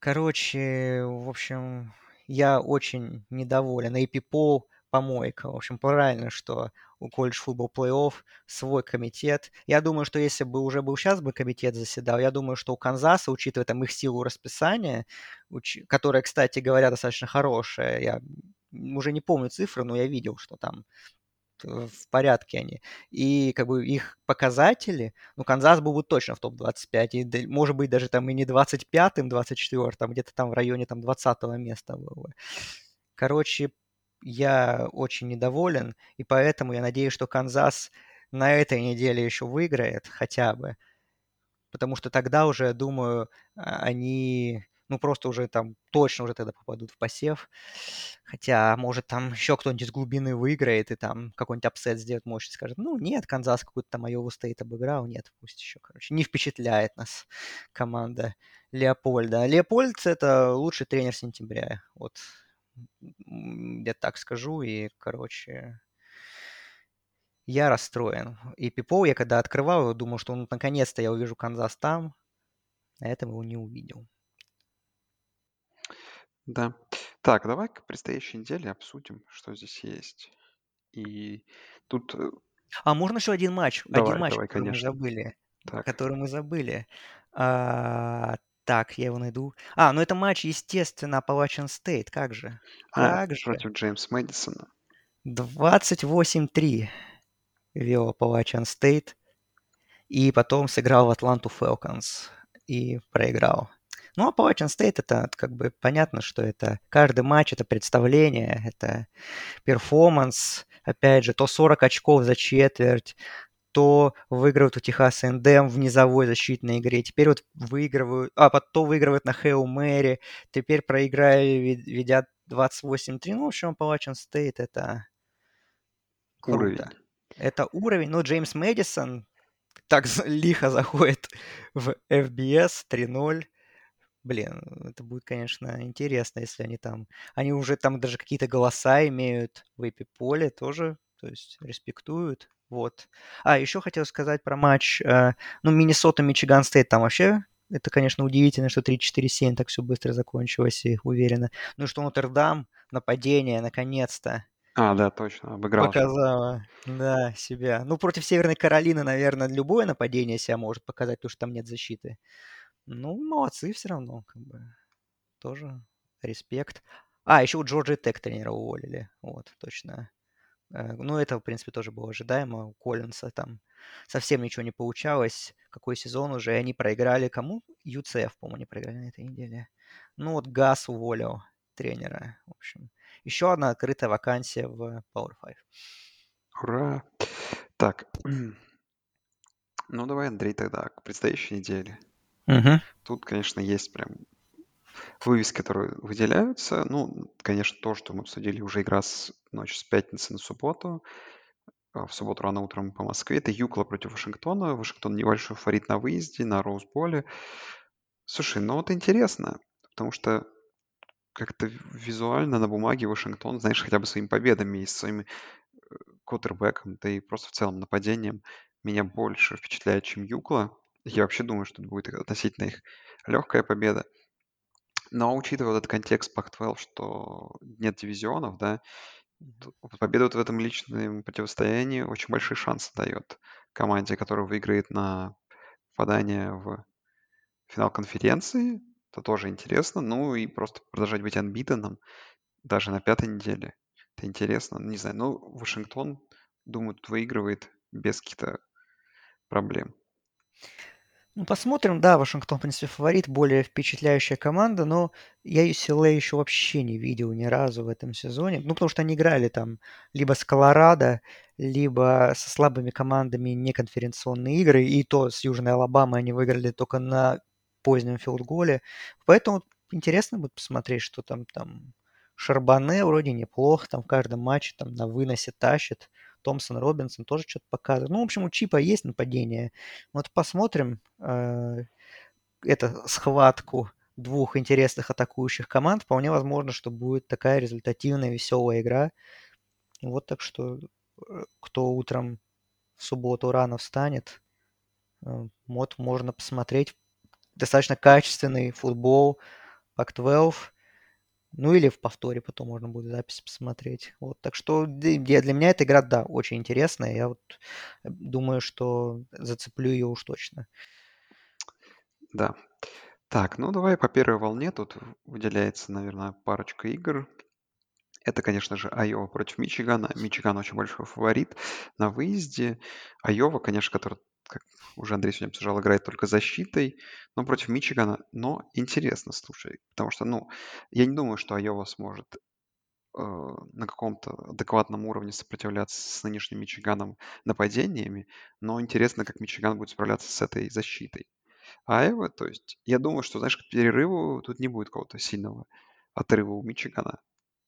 Короче, в общем, я очень недоволен. И Пипол помойка. В общем, правильно, что у колледж футбол плей-офф свой комитет. Я думаю, что если бы уже был сейчас бы комитет заседал, я думаю, что у Канзаса, учитывая там их силу расписания, уч- которая, кстати говоря, достаточно хорошая, я уже не помню цифры, но я видел, что там э, в порядке они. И как бы их показатели, ну, Канзас был бы точно в топ-25, и может быть даже там и не 25-м, 24-м, где-то там в районе там 20 места был бы. Короче, я очень недоволен, и поэтому я надеюсь, что Канзас на этой неделе еще выиграет хотя бы, потому что тогда уже, я думаю, а, они, ну, просто уже там точно уже тогда попадут в посев. Хотя, может, там еще кто-нибудь из глубины выиграет и там какой-нибудь upset сделает мощь и скажет, ну, нет, Канзас какой-то там Айову Стейт обыграл, нет, пусть еще, короче. Не впечатляет нас команда Леопольда. Леопольд– это лучший тренер сентября. Вот я так скажу, и, короче, я расстроен. И Пипо, я когда открывал думал, что ну, наконец-то я увижу Канзас там, а этого его не увидел. Да. Так, давай к предстоящей неделе обсудим, что здесь есть. И тут... э, А можно еще один матч? Давай, один матч, давай, который мы конечно. забыли. Так. Который мы забыли. А, так, я его найду. А, ну это матч, естественно, Appalachian State. Как же? А, Как же? против Джеймса Мэдисона. 28-3 вел Appalachian State. И потом сыграл в Атланту Falcons. И проиграл. Ну, Appalachian State это как бы понятно, что это каждый матч, это представление, это перформанс. Опять же, то 40 очков за четверть, то выигрывают у Техаса НДМ в низовой защитной игре, теперь вот выигрывают, а потом выигрывают на Хейл Мэри, теперь проиграли, ведят 28-3. Ну, в общем, Appalachian State это круто. Уровень. Это уровень. Ну, Джеймс Мэдисон так лихо заходит в FBS 3-0. Блин, это будет, конечно, интересно, если они там... Они уже там даже какие-то голоса имеют в эпиполе тоже, то есть респектуют. Вот. А, еще хотел сказать про матч, э, ну, Миннесота-Мичиган Стейт, там вообще это, конечно, удивительно, что 34-7 так все быстро закончилось и уверенно. Ну что Нотр-Дам, нападение, наконец-то. А, да, точно, обыграл. Показала, да, себя. Ну, против Северной Каролины, наверное, любое нападение себя может показать, потому что там нет защиты. Ну, молодцы все равно, как бы. Тоже респект. А, еще у Джорджи Тек тренера уволили. Вот, точно. Э, ну, это, в принципе, тоже было ожидаемо. У Коллинса там совсем ничего не получалось. Какой сезон уже? Они проиграли кому? UCF, по-моему, они проиграли на этой неделе. Ну, вот Газ уволил тренера. В общем, еще одна открытая вакансия в Power 5. Ура! Так, *clears throat* ну давай, Андрей, тогда к предстоящей неделе. Угу. Тут, конечно, есть прям вывески, которые выделяются. Ну, конечно, то, что мы обсудили, уже игра с ночи с пятницы на субботу. А в субботу рано утром по Москве. Это Юкла против Вашингтона. Вашингтон небольшой фаворит на выезде, на Роузболе. Слушай, ну вот интересно, потому что как-то визуально на бумаге Вашингтон, знаешь, хотя бы своими победами и своими э, квотербеком, да и просто в целом нападением меня больше впечатляет, чем Юкла. Я вообще думаю, что это будет относительно их легкая победа. Но учитывая вот этот контекст Pac-12, что нет дивизионов, да, победа вот в этом личном противостоянии очень большие шансы дает команде, которая выиграет на попадание в финал конференции. Это тоже интересно. Ну и просто продолжать быть анбитанным даже на пятой неделе. Это интересно. Не знаю, ну, Вашингтон, думаю, тут выигрывает без каких-то проблем. Ну, посмотрим. Да, Вашингтон, в принципе, фаворит, более впечатляющая команда, но я UCLA еще вообще не видел ни разу в этом сезоне. Ну, потому что они играли там либо с Колорадо, либо со слабыми командами неконференционные игры, и то с Южной Алабамой они выиграли только на позднем филдголе. Поэтому интересно будет посмотреть, что там, там Шарбане вроде неплохо, там в каждом матче там на выносе тащит. Томпсон, Робинсон тоже что-то показывают. Ну, в общем, у Чипа есть нападение. Вот посмотрим э, эту схватку двух интересных атакующих команд. Вполне возможно, что будет такая результативная, веселая игра. Вот так что э, кто утром в субботу рано встанет, э, вот можно посмотреть достаточно качественный футбол Pac-12. Ну или в повторе потом можно будет запись посмотреть. Вот, так что для, для меня эта игра, да, очень интересная. Я вот э, думаю, что зацеплю ее уж точно. Да. Так, ну давай по первой волне. Тут выделяется, наверное, парочка игр. Это, конечно же, Айова против Мичигана. Мичиган очень большой фаворит на выезде. Айова, конечно, который как уже Андрей сегодня обсуждал, играет только защитой, но против Мичигана. Но интересно, слушай, потому что, ну, я не думаю, что Айова сможет э, на каком-то адекватном уровне сопротивляться с нынешним Мичиганом нападениями, но интересно, как Мичиган будет справляться с этой защитой. Айова, то есть, я думаю, что, знаешь, к перерыву тут не будет какого-то сильного отрыва у Мичигана.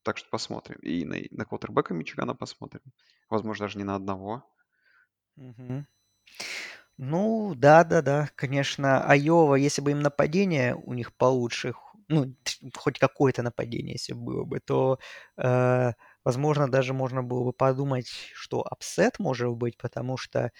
Так что посмотрим. И на, на квотербека Мичигана посмотрим. Возможно, даже не на одного. Угу. Ну, да-да-да, конечно, Айова, если бы им нападение у них получше, ну, хоть какое-то нападение, если было бы, то, э, возможно, даже можно было бы подумать, что upset может быть, потому что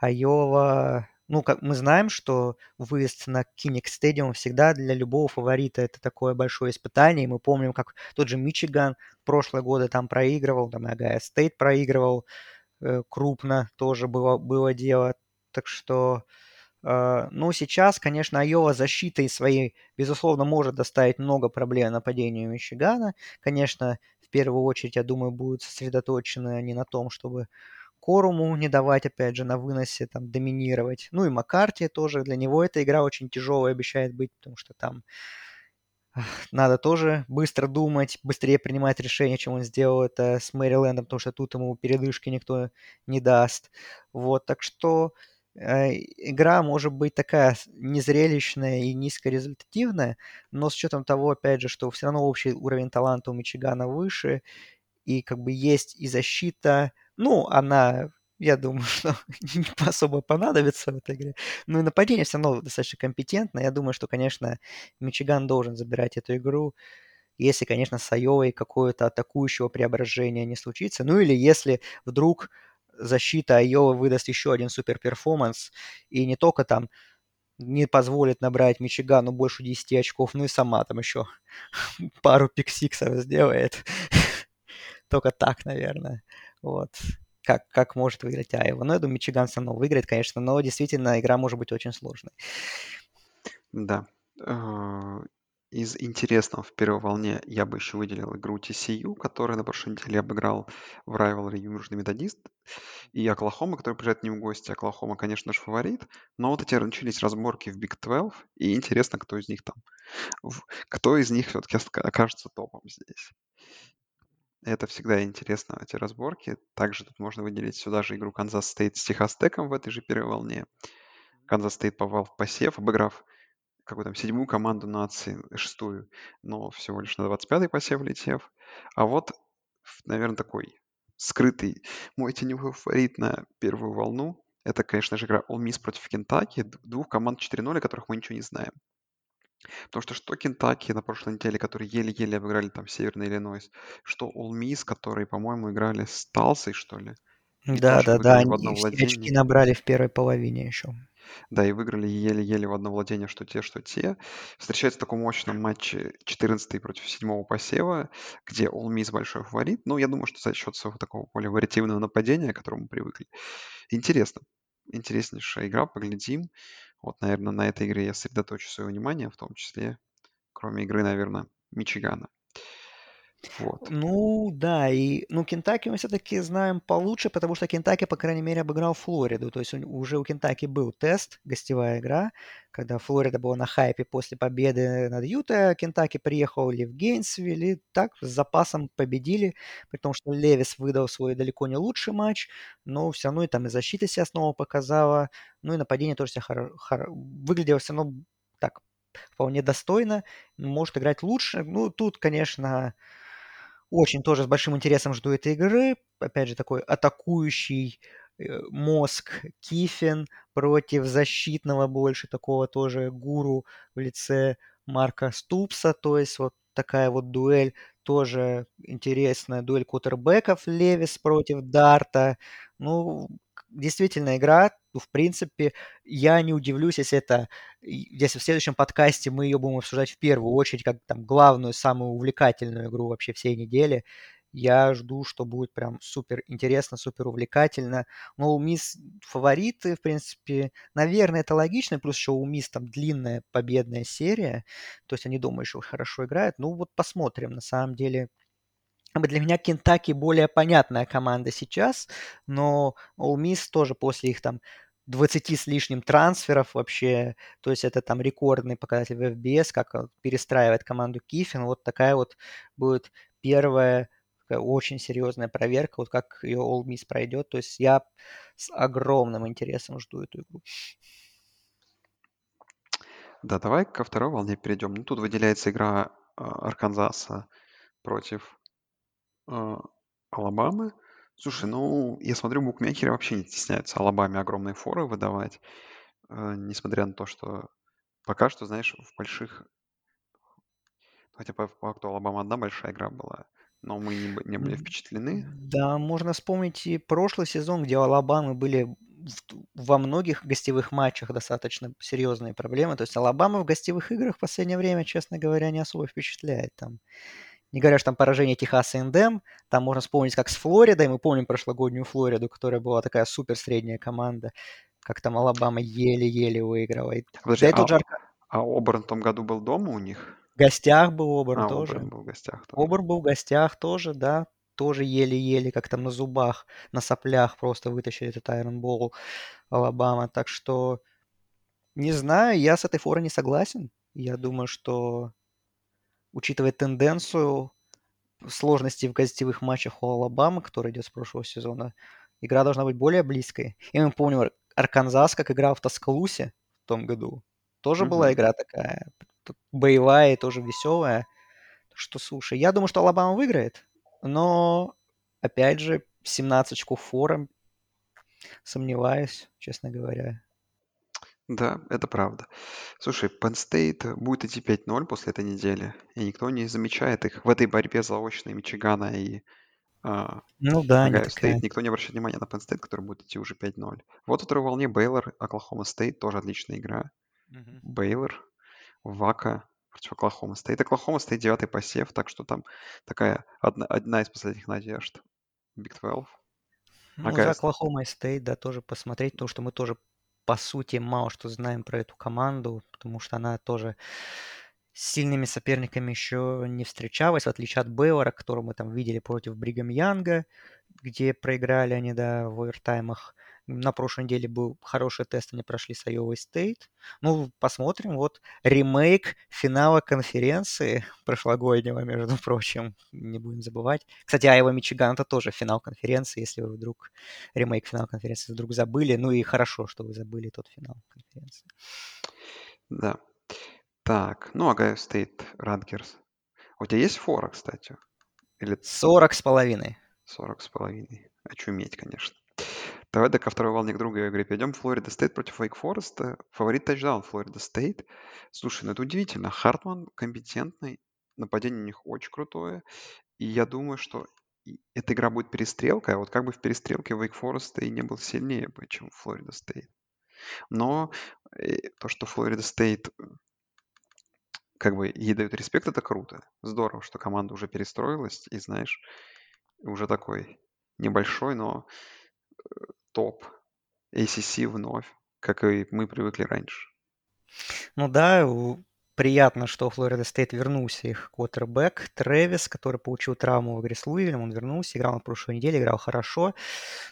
Айова, ну, как мы знаем, что выезд на Киник Стадиум всегда для любого фаворита это такое большое испытание. И мы помним, как тот же Мичиган прошлые годы там проигрывал, там Огайо Стейт проигрывал, Э, крупно тоже было, было дело. Так что, э, ну, сейчас, конечно, Айова защитой своей, безусловно, может доставить много проблем нападению Мичигана. Конечно, в первую очередь, я думаю, будут сосредоточены они на том, чтобы Коруму не давать, опять же, на выносе там доминировать. Ну и Маккарти тоже, для него эта игра очень тяжелая обещает быть, потому что там надо тоже быстро думать, быстрее принимать решения, чем он сделал это с Мэрилендом, потому что тут ему передышки никто не даст. Вот, так что игра может быть такая незрелищная и низкорезультативная, но с учетом того, опять же, что все равно общий уровень таланта у Мичигана выше, и как бы есть и защита, ну, она, я думаю, *laughs* что не особо понадобится в этой игре. Ну и нападение все равно достаточно компетентно. Я думаю, что, конечно, Мичиган должен забирать эту игру, если, конечно, с Айовой какое-то атакующего преображения не случится. Ну или если вдруг защита Айова выдаст еще один супер перформанс, и не только там не позволит набрать Мичигану больше 10 очков, ну и сама там еще *laughs* пару пиксиксов сделает. *laughs* Только так, наверное. Вот. Как, как может выиграть Айва. Ну, я думаю, Мичиган все равно выиграет, конечно, но действительно игра может быть очень сложной. Да. Из интересного в первой волне я бы еще выделил игру TCU, которая на прошлой неделе обыграл в Rivalry Южный Методист, и Оклахома, который приезжает к ним в гости. Оклахома, конечно же, фаворит, но вот эти начались разборки в Big 12, и интересно, кто из них там, кто из них все-таки окажется топом здесь. Это всегда интересно, эти разборки. Также тут можно выделить сюда же игру Канзас Стейт с Техас Теком в этой же первой волне. Канзас Стейт попал в посев, обыграв какую там седьмую команду нации, шестую, но всего лишь на 25-й посев летев. А вот, наверное, такой скрытый мой теневой фаворит на первую волну. Это, конечно же, игра All Miss против Кентаки. Двух команд 4-0, о которых мы ничего не знаем. Потому что что Кентаки на прошлой неделе, которые еле-еле обыграли там Северный Иллинойс, что All Miss, которые, по-моему, играли с Талсой, что ли. Да, да, да, они все очки набрали в первой половине еще. Да, и выиграли еле-еле в одно владение, что те, что те. Встречаются в таком мощном матче 14 против 7 посева, где All Miss большой фаворит. Ну, я думаю, что за счет своего такого более вариативного нападения, к которому мы привыкли. Интересно. Интереснейшая игра, поглядим. Вот, наверное, на этой игре я сосредоточу свое внимание, в том числе, кроме игры, наверное, Мичигана. Вот. Ну, да, и, ну, Кентаки мы все-таки знаем получше, потому что Кентаки, по крайней мере, обыграл Флориду. То есть уже у Кентаки был тест, гостевая игра, когда Флорида была на хайпе после победы над Юта. Кентаки приехали в Гейнсвилл и так с запасом победили, при том, что Левис выдал свой далеко не лучший матч, но все равно и там и защита себя снова показала, ну и нападение тоже себя хор- хор- выглядело все равно так вполне достойно, может играть лучше. Ну, тут, конечно, очень тоже с большим интересом жду этой игры. Опять же, такой атакующий э, мозг Кифин против защитного больше такого тоже гуру в лице Марка Ступса. То есть вот такая вот дуэль тоже интересная. Дуэль кутербеков Левис против Дарта. Ну, действительно игра, ну, в принципе, я не удивлюсь, если это, если в следующем подкасте мы ее будем обсуждать в первую очередь, как там главную, самую увлекательную игру вообще всей недели. Я жду, что будет прям супер интересно, супер увлекательно. Ну, у Мисс фавориты, в принципе, наверное, это логично. Плюс еще у Мисс там длинная победная серия. То есть они, думаю, еще хорошо играют. Ну, вот посмотрим. На самом деле, для меня Кентаки более понятная команда сейчас, но Ole Miss тоже после их там 20 с лишним трансферов вообще, то есть это там рекордный показатель в FBS, как перестраивает команду Кифин, вот такая вот будет первая очень серьезная проверка, вот как ее All Miss пройдет, то есть я с огромным интересом жду эту игру. Да, давай ко второй волне перейдем. Ну, тут выделяется игра а, Арканзаса против а, Алабамы? Слушай, ну, я смотрю, букмекеры вообще не стесняются Алабаме огромные форы выдавать, э, несмотря на то, что пока что, знаешь, в больших... Хотя по факту Алабама одна большая игра была, но мы не, не были впечатлены. Да, можно вспомнить и прошлый сезон, где у Алабамы были во многих гостевых матчах достаточно серьезные проблемы. То есть Алабама в гостевых играх в последнее время, честно говоря, не особо впечатляет. Там не говоря что там поражение Техаса Эндем, там можно вспомнить, как с Флоридой, мы помним прошлогоднюю Флориду, которая была такая супер средняя команда, как там Алабама еле-еле выиграла. Подожди, да, а, жар... а Оберн в том году был дома у них? В гостях был Оберн а, тоже. Оберн был в гостях тоже. Оберн был в гостях тоже, да, тоже еле-еле, как там на зубах, на соплях просто вытащили этот Bowl Алабама. Так что, не знаю, я с этой форой не согласен. Я думаю, что учитывая тенденцию сложности в гостевых матчах у Алабамы, который идет с прошлого сезона, игра должна быть более близкой. И мы помним, Арканзас, как играл в Тоскалусе в том году. Тоже была Мгм. игра такая боевая и тоже веселая. Что, слушай, я думаю, что Алабама выиграет, но, опять же, 17 очков фором, сомневаюсь, честно говоря. Да, это правда. Слушай, Penn State будет идти 5-0 после этой недели, и никто не замечает их в этой борьбе заочной Мичигана и а, Ну да, не Огайо такая. Никто не обращает внимания на Penn State, который будет идти уже 5-0. Вот во второй волне Бейлор, Оклахома Стейт, тоже отличная игра. Бейлор, Вако против Оклахома Стейт. Оклахома Стейт девятый посев, так что там такая одна, одна из последних надежд. Big 12. Ну, Огайо за Стейт. Оклахома Стейт, да, тоже посмотреть, потому что мы тоже, по сути, мало что знаем про эту команду, потому что она тоже с сильными соперниками еще не встречалась, в отличие от Бейлора, которого мы там видели против Бригам Янга, где проиграли они, да, в овертаймах. На прошлой неделе был хороший тест, они прошли с Iowa State. Ну, посмотрим. Вот ремейк финала конференции *laughs* прошлогоднего, между прочим, не будем забывать. Кстати, Айва Мичиган это тоже финал конференции, если вы вдруг ремейк финала конференции вдруг забыли. Ну и хорошо, что вы забыли тот финал конференции. Да. Так, ну, Огайо Стейт, Радгерс. У тебя есть фора, кстати? Или 40 с половиной. 40 с половиной? Очуметь, конечно. Давай до ко второй волне к другой игре перейдем. Флорида Стейт против Вейк Фореста. Фаворит тачдаун Флорида Стейт. Слушай, ну это удивительно. Хартман компетентный, нападение у них очень крутое. И я думаю, что эта игра будет перестрелка, а вот как бы в перестрелке Вейк Фореста и не был сильнее бы, чем Флорида Стейт. Но э, то, что Флорида Стейт как бы ей дают респект, это круто. Здорово, что команда уже перестроилась и, знаешь, уже такой небольшой, но э, топ ACC вновь, как и мы привыкли раньше. Ну да, приятно, что Флорида Стейт вернулся их квотербек Трэвис, который получил травму в игре с Луивилем, он вернулся, играл на прошлой неделе, играл хорошо.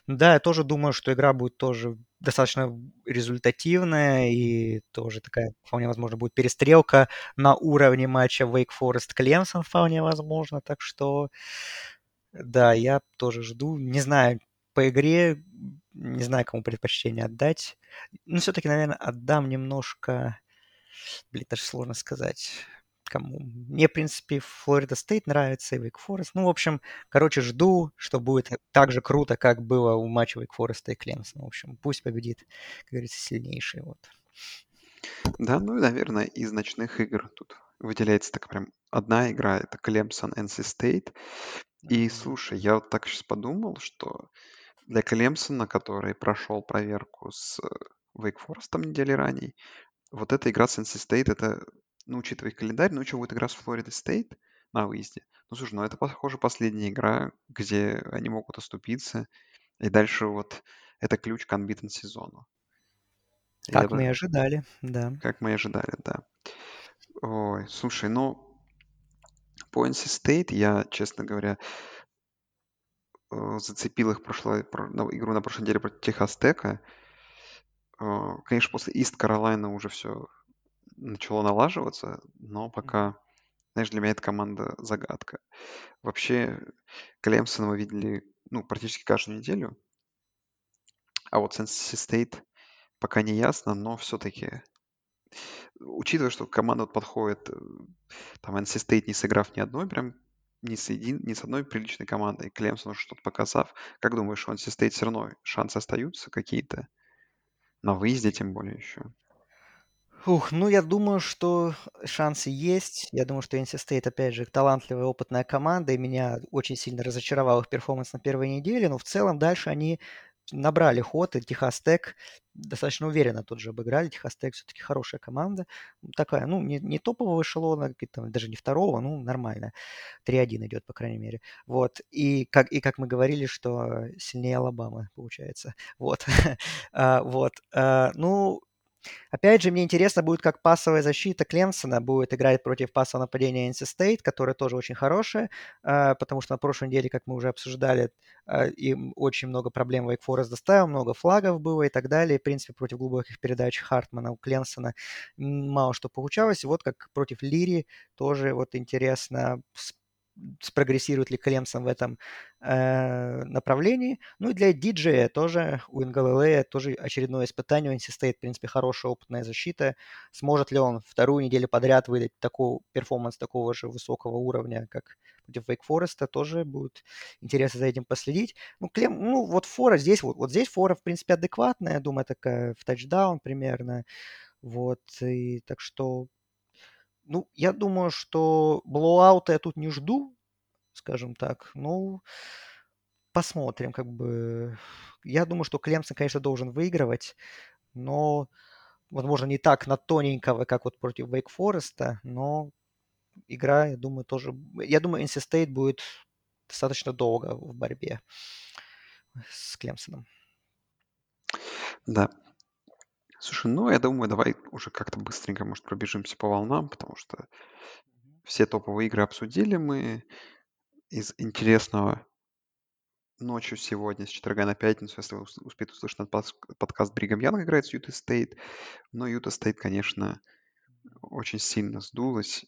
Да, я тоже думаю, что игра будет тоже достаточно результативная и тоже такая, вполне возможно, будет перестрелка на уровне матча Wake Forest Клемсон вполне возможно, так что да, я тоже жду. Не знаю, по игре не знаю, кому предпочтение отдать. Ну, все-таки, наверное, отдам немножко... Блин, даже сложно сказать, кому. Мне, в принципе, Флорида Стейт нравится и Вейк Форест. Ну, в общем, короче, жду, что будет так же круто, как было у матча Вейк Фореста и Клемсона. В общем, пусть победит, как говорится, сильнейший. Вот. Да, ну и, наверное, из ночных игр тут выделяется так прям одна игра, это Клемсон NC State. И слушай, я вот так сейчас подумал, что для Клемсона, который прошел проверку с Вейк Форестом недели ранее, вот эта игра с NC State, это, ну, учитывая календарь, ну, еще будет игра с Флорида Стейт на выезде. Ну, слушай, ну, это, похоже, последняя игра, где они могут оступиться. И дальше вот это ключ к unbeaten сезону. Как это, мы и ожидали, да. как мы и ожидали, да. Ой, слушай, ну, по NC State я, честно говоря, э, зацепил их прошлой, про- игру на прошлой неделе против Техас Тека. Э, Конечно, после Ист Каролайна уже все начало налаживаться, но пока, знаешь, для меня эта команда загадка. Вообще, Клемсона мы видели, ну, практически каждую неделю, а вот с NC State пока не ясно, но все-таки, учитывая, что команда вот подходит, э, там, NC State не сыграв ни одной прям ни с, един, ни с одной приличной командой, Клемсон уже что-то показав, как думаешь, у NC State все равно шансы остаются какие-то? На выезде тем более еще. Ух, ну я думаю, что шансы есть. Я думаю, что NC State, опять же, талантливая, опытная команда, и меня очень сильно разочаровал их performance на первой неделе, но в целом дальше они набрали ход, и Техас Тек достаточно уверенно тут же обыграли. Техас Тек все-таки хорошая команда. Такая, ну, не, не топового эшелона, там, даже не второго, ну, нормально. 3-1 идет, по крайней мере. Вот. И как, и как мы говорили, что сильнее Алабамы, получается. Вот. *laughs* А, вот. А, Ну, Опять же, мне интересно будет, как пасовая защита Клемсона будет играть против пасового нападения NC State, которое тоже очень хорошее, а, потому что на прошлой неделе, как мы уже обсуждали, а, им очень много проблем Wake Forest доставил, много флагов было и так далее. В принципе, против глубоких передач Хартмана у Клемсона мало что получалось. И вот как против Лири тоже вот интересно спрогрессирует ли Клемсон в этом э, направлении. Ну и для диджея тоже, у Ингалилея тоже очередное испытание. У NC State, в принципе, хорошая опытная защита. Сможет ли он вторую неделю подряд выдать такой performance такого же высокого уровня, как против Wake Forest, тоже будет интересно за этим последить. Ну, Клем, ну вот Фора здесь, вот, вот здесь Фора, в принципе, адекватная, я думаю, такая в тачдаун примерно. Вот, и так что ну, я думаю, что blowout а я тут не жду, скажем так. Ну, посмотрим, как бы. Я думаю, что Клемсон, конечно, должен выигрывать, но, возможно, не так на тоненького, как вот против Вейк Фореста, но игра, я думаю, тоже... Я думаю, NC State будет достаточно долго в борьбе с Клемсоном. Да, Слушай, ну, я думаю, давай уже как-то быстренько, может, пробежимся по волнам, потому что все топовые игры обсудили мы. Из интересного ночью сегодня, с четверга на пятницу, если вы успеете услышать подкаст Бригам Янг играет с Юта Стейт. Но Юта Стейт, конечно, очень сильно сдулась.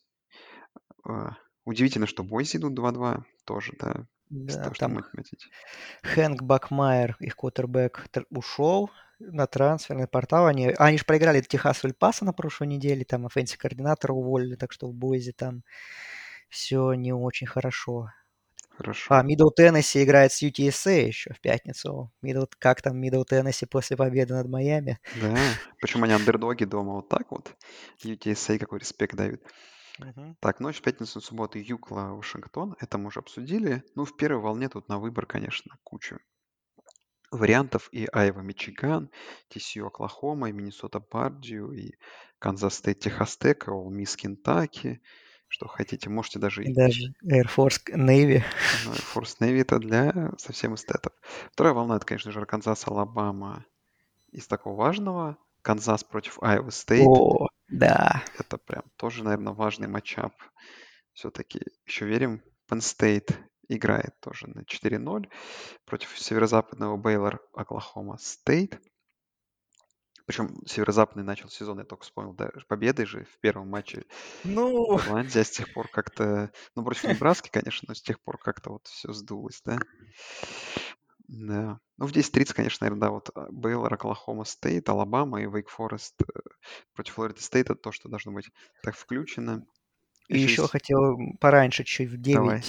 А, удивительно, что Бойзи идут 2-2 тоже, да. Да, там Хэнк Бакмайер, их квотербек, ушел на трансферный портал. Они, они же проиграли Техас в Эль-Пасо на прошлой неделе, там offensive координатора уволили, так что в Бойзе там все не очень хорошо. Хорошо. А, Мидл Теннесси играет с UTSA еще в пятницу. Middle, как там Мидл Теннесси после победы над Майами? Да, почему они андердоги дома вот так вот? UTSA какой респект дают. Угу. Так, ночь в пятницу, субботу UCLA, Вашингтон. Это мы уже обсудили. Ну, в первой волне тут на выбор, конечно, куча вариантов и Айова, Мичиган, TCU, Оклахома, и Миннесота, Пердью, и Канзас Стейт, Техас Тек, Ол Мисс, Кентаки. Что хотите, можете даже... И даже Air Force Navy. Ну, Air Force Navy это для совсем эстетов. Вторая волна, это, конечно же, Арканзас, Алабама. Из такого важного. Канзас против Айова Стейт. О, да. Это прям тоже, наверное, важный matchup. Все-таки еще верим. Penn State играет тоже на 4-0 против северо-западного Бейлор Оклахома Стейт. Причем северо-западный начал сезон, я только вспомнил, да, победой же в первом матче ну... Ирландии, а с тех пор как-то, ну, против Небраски, конечно, но с тех пор как-то вот все сдулось, да. Да. Ну, в 10.30, конечно, наверное, да, вот а, Бейлор, Оклахома Стейт, Алабама и Вейк Форест э, против Флорида Стейт, это то, что должно быть так включено. И еще, еще хотел пораньше, чуть в 9 Давай.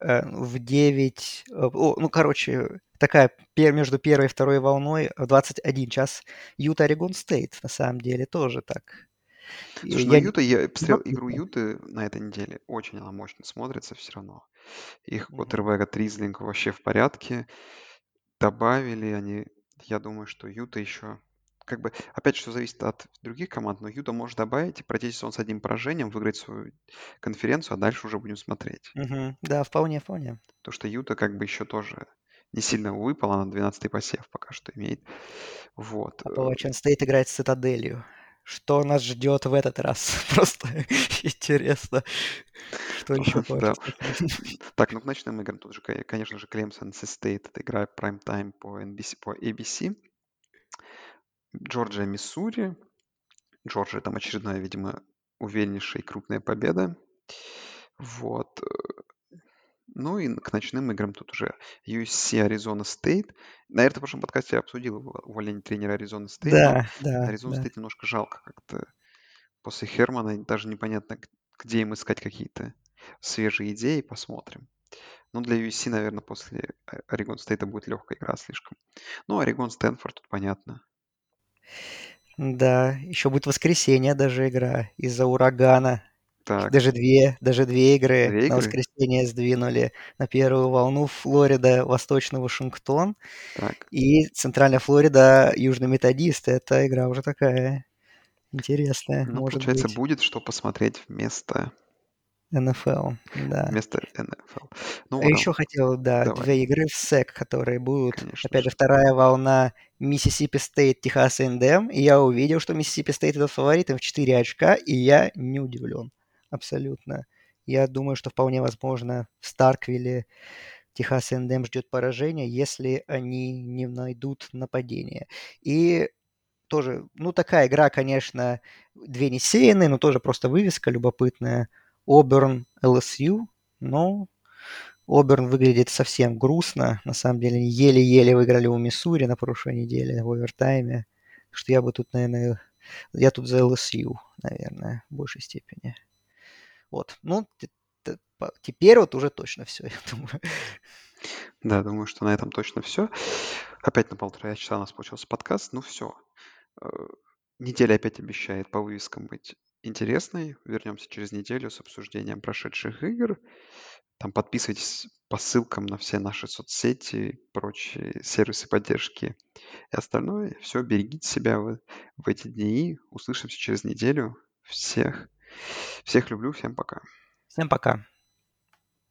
Э, в 9, э, ну, короче, такая между первой и второй волной в 21 час Юта Орегон Стейт, на самом деле, тоже так. Слушай, ну, я... ну Юта, я посмотрел игру Юты на этой неделе, очень она мощно смотрится все равно. Их квотербека Тризлинг вообще в порядке. Добавили они, я думаю, что Юта еще как бы, опять что зависит от других команд, но Юта может добавить и пройти сезон с одним поражением, выиграть свою конференцию, а дальше уже будем смотреть. Угу. Да, вполне, вполне. То, что Юта как бы еще тоже не сильно выпала, на 12-й посев пока что имеет. Вот. Апалачен Стейт играет с Цитаделью. Что нас ждет в этот раз? *laughs* Просто интересно. Что *laughs* еще да. *laughs* Так, ну к ночным играм тут же, конечно же, Клемсон Стейт. Это игра Time по, NBC, по ABC. Джорджия, Миссури. Джорджия там очередная, видимо, увереннейшая и крупная победа. Вот. Ну и к ночным играм тут уже USC, Аризона Стейт. Наверное, в прошлом подкасте я обсудил увольнение тренера Аризона Стейт. Да, да. Аризона Стейт немножко жалко как-то. После Хермана даже непонятно, где им искать какие-то свежие идеи. Посмотрим. Но для USC, наверное, после Орегон Стейта будет легкая игра слишком. Ну, Орегон Стэнфорд тут понятно. Да, еще будет воскресенье даже игра из-за урагана. Так, Даже две, даже две игры две на игры? воскресенье сдвинули. На первую волну Флорида, Восточный Вашингтон Так. и Центральная Флорида, Южный Методист. Эта игра уже такая интересная, Ну, может получается, быть. будет что посмотреть вместо НФЛ, да. Вместо НФЛ. Ну, А ладно, еще хотел, да, давай, две игры в СЭК, которые будут. конечно Опять же. вторая волна Миссисипи Стейт, Техас A&M. И я увидел, что Миссисипи Стейт идет фаворитом в 4 очка, и я не удивлен. Абсолютно. Я думаю, что вполне возможно в Старквилле Техас A&M ждет поражение, если они не найдут нападение. И тоже, ну, такая игра, конечно, две несеянные, но тоже просто вывеска любопытная. Оберн, ЛСЮ, но Оберн выглядит совсем грустно. На самом деле, еле-еле выиграли у Миссури на прошлой неделе в овертайме. Что я бы тут, наверное, я тут за ЛСЮ, наверное, в большей степени. Вот. Ну, теперь вот уже точно все, *laughs* я думаю. Да, думаю, что на этом точно все. Опять на полтора часа у нас получился подкаст. Ну все. Э, неделя опять обещает по вывескам быть интересной. Вернемся через неделю с обсуждением прошедших игр. Там подписывайтесь по ссылкам на все наши соцсети, прочие сервисы поддержки и остальное. Все, берегите себя в, в эти дни. Услышимся через неделю. Всех, всех люблю, всем пока. Всем пока.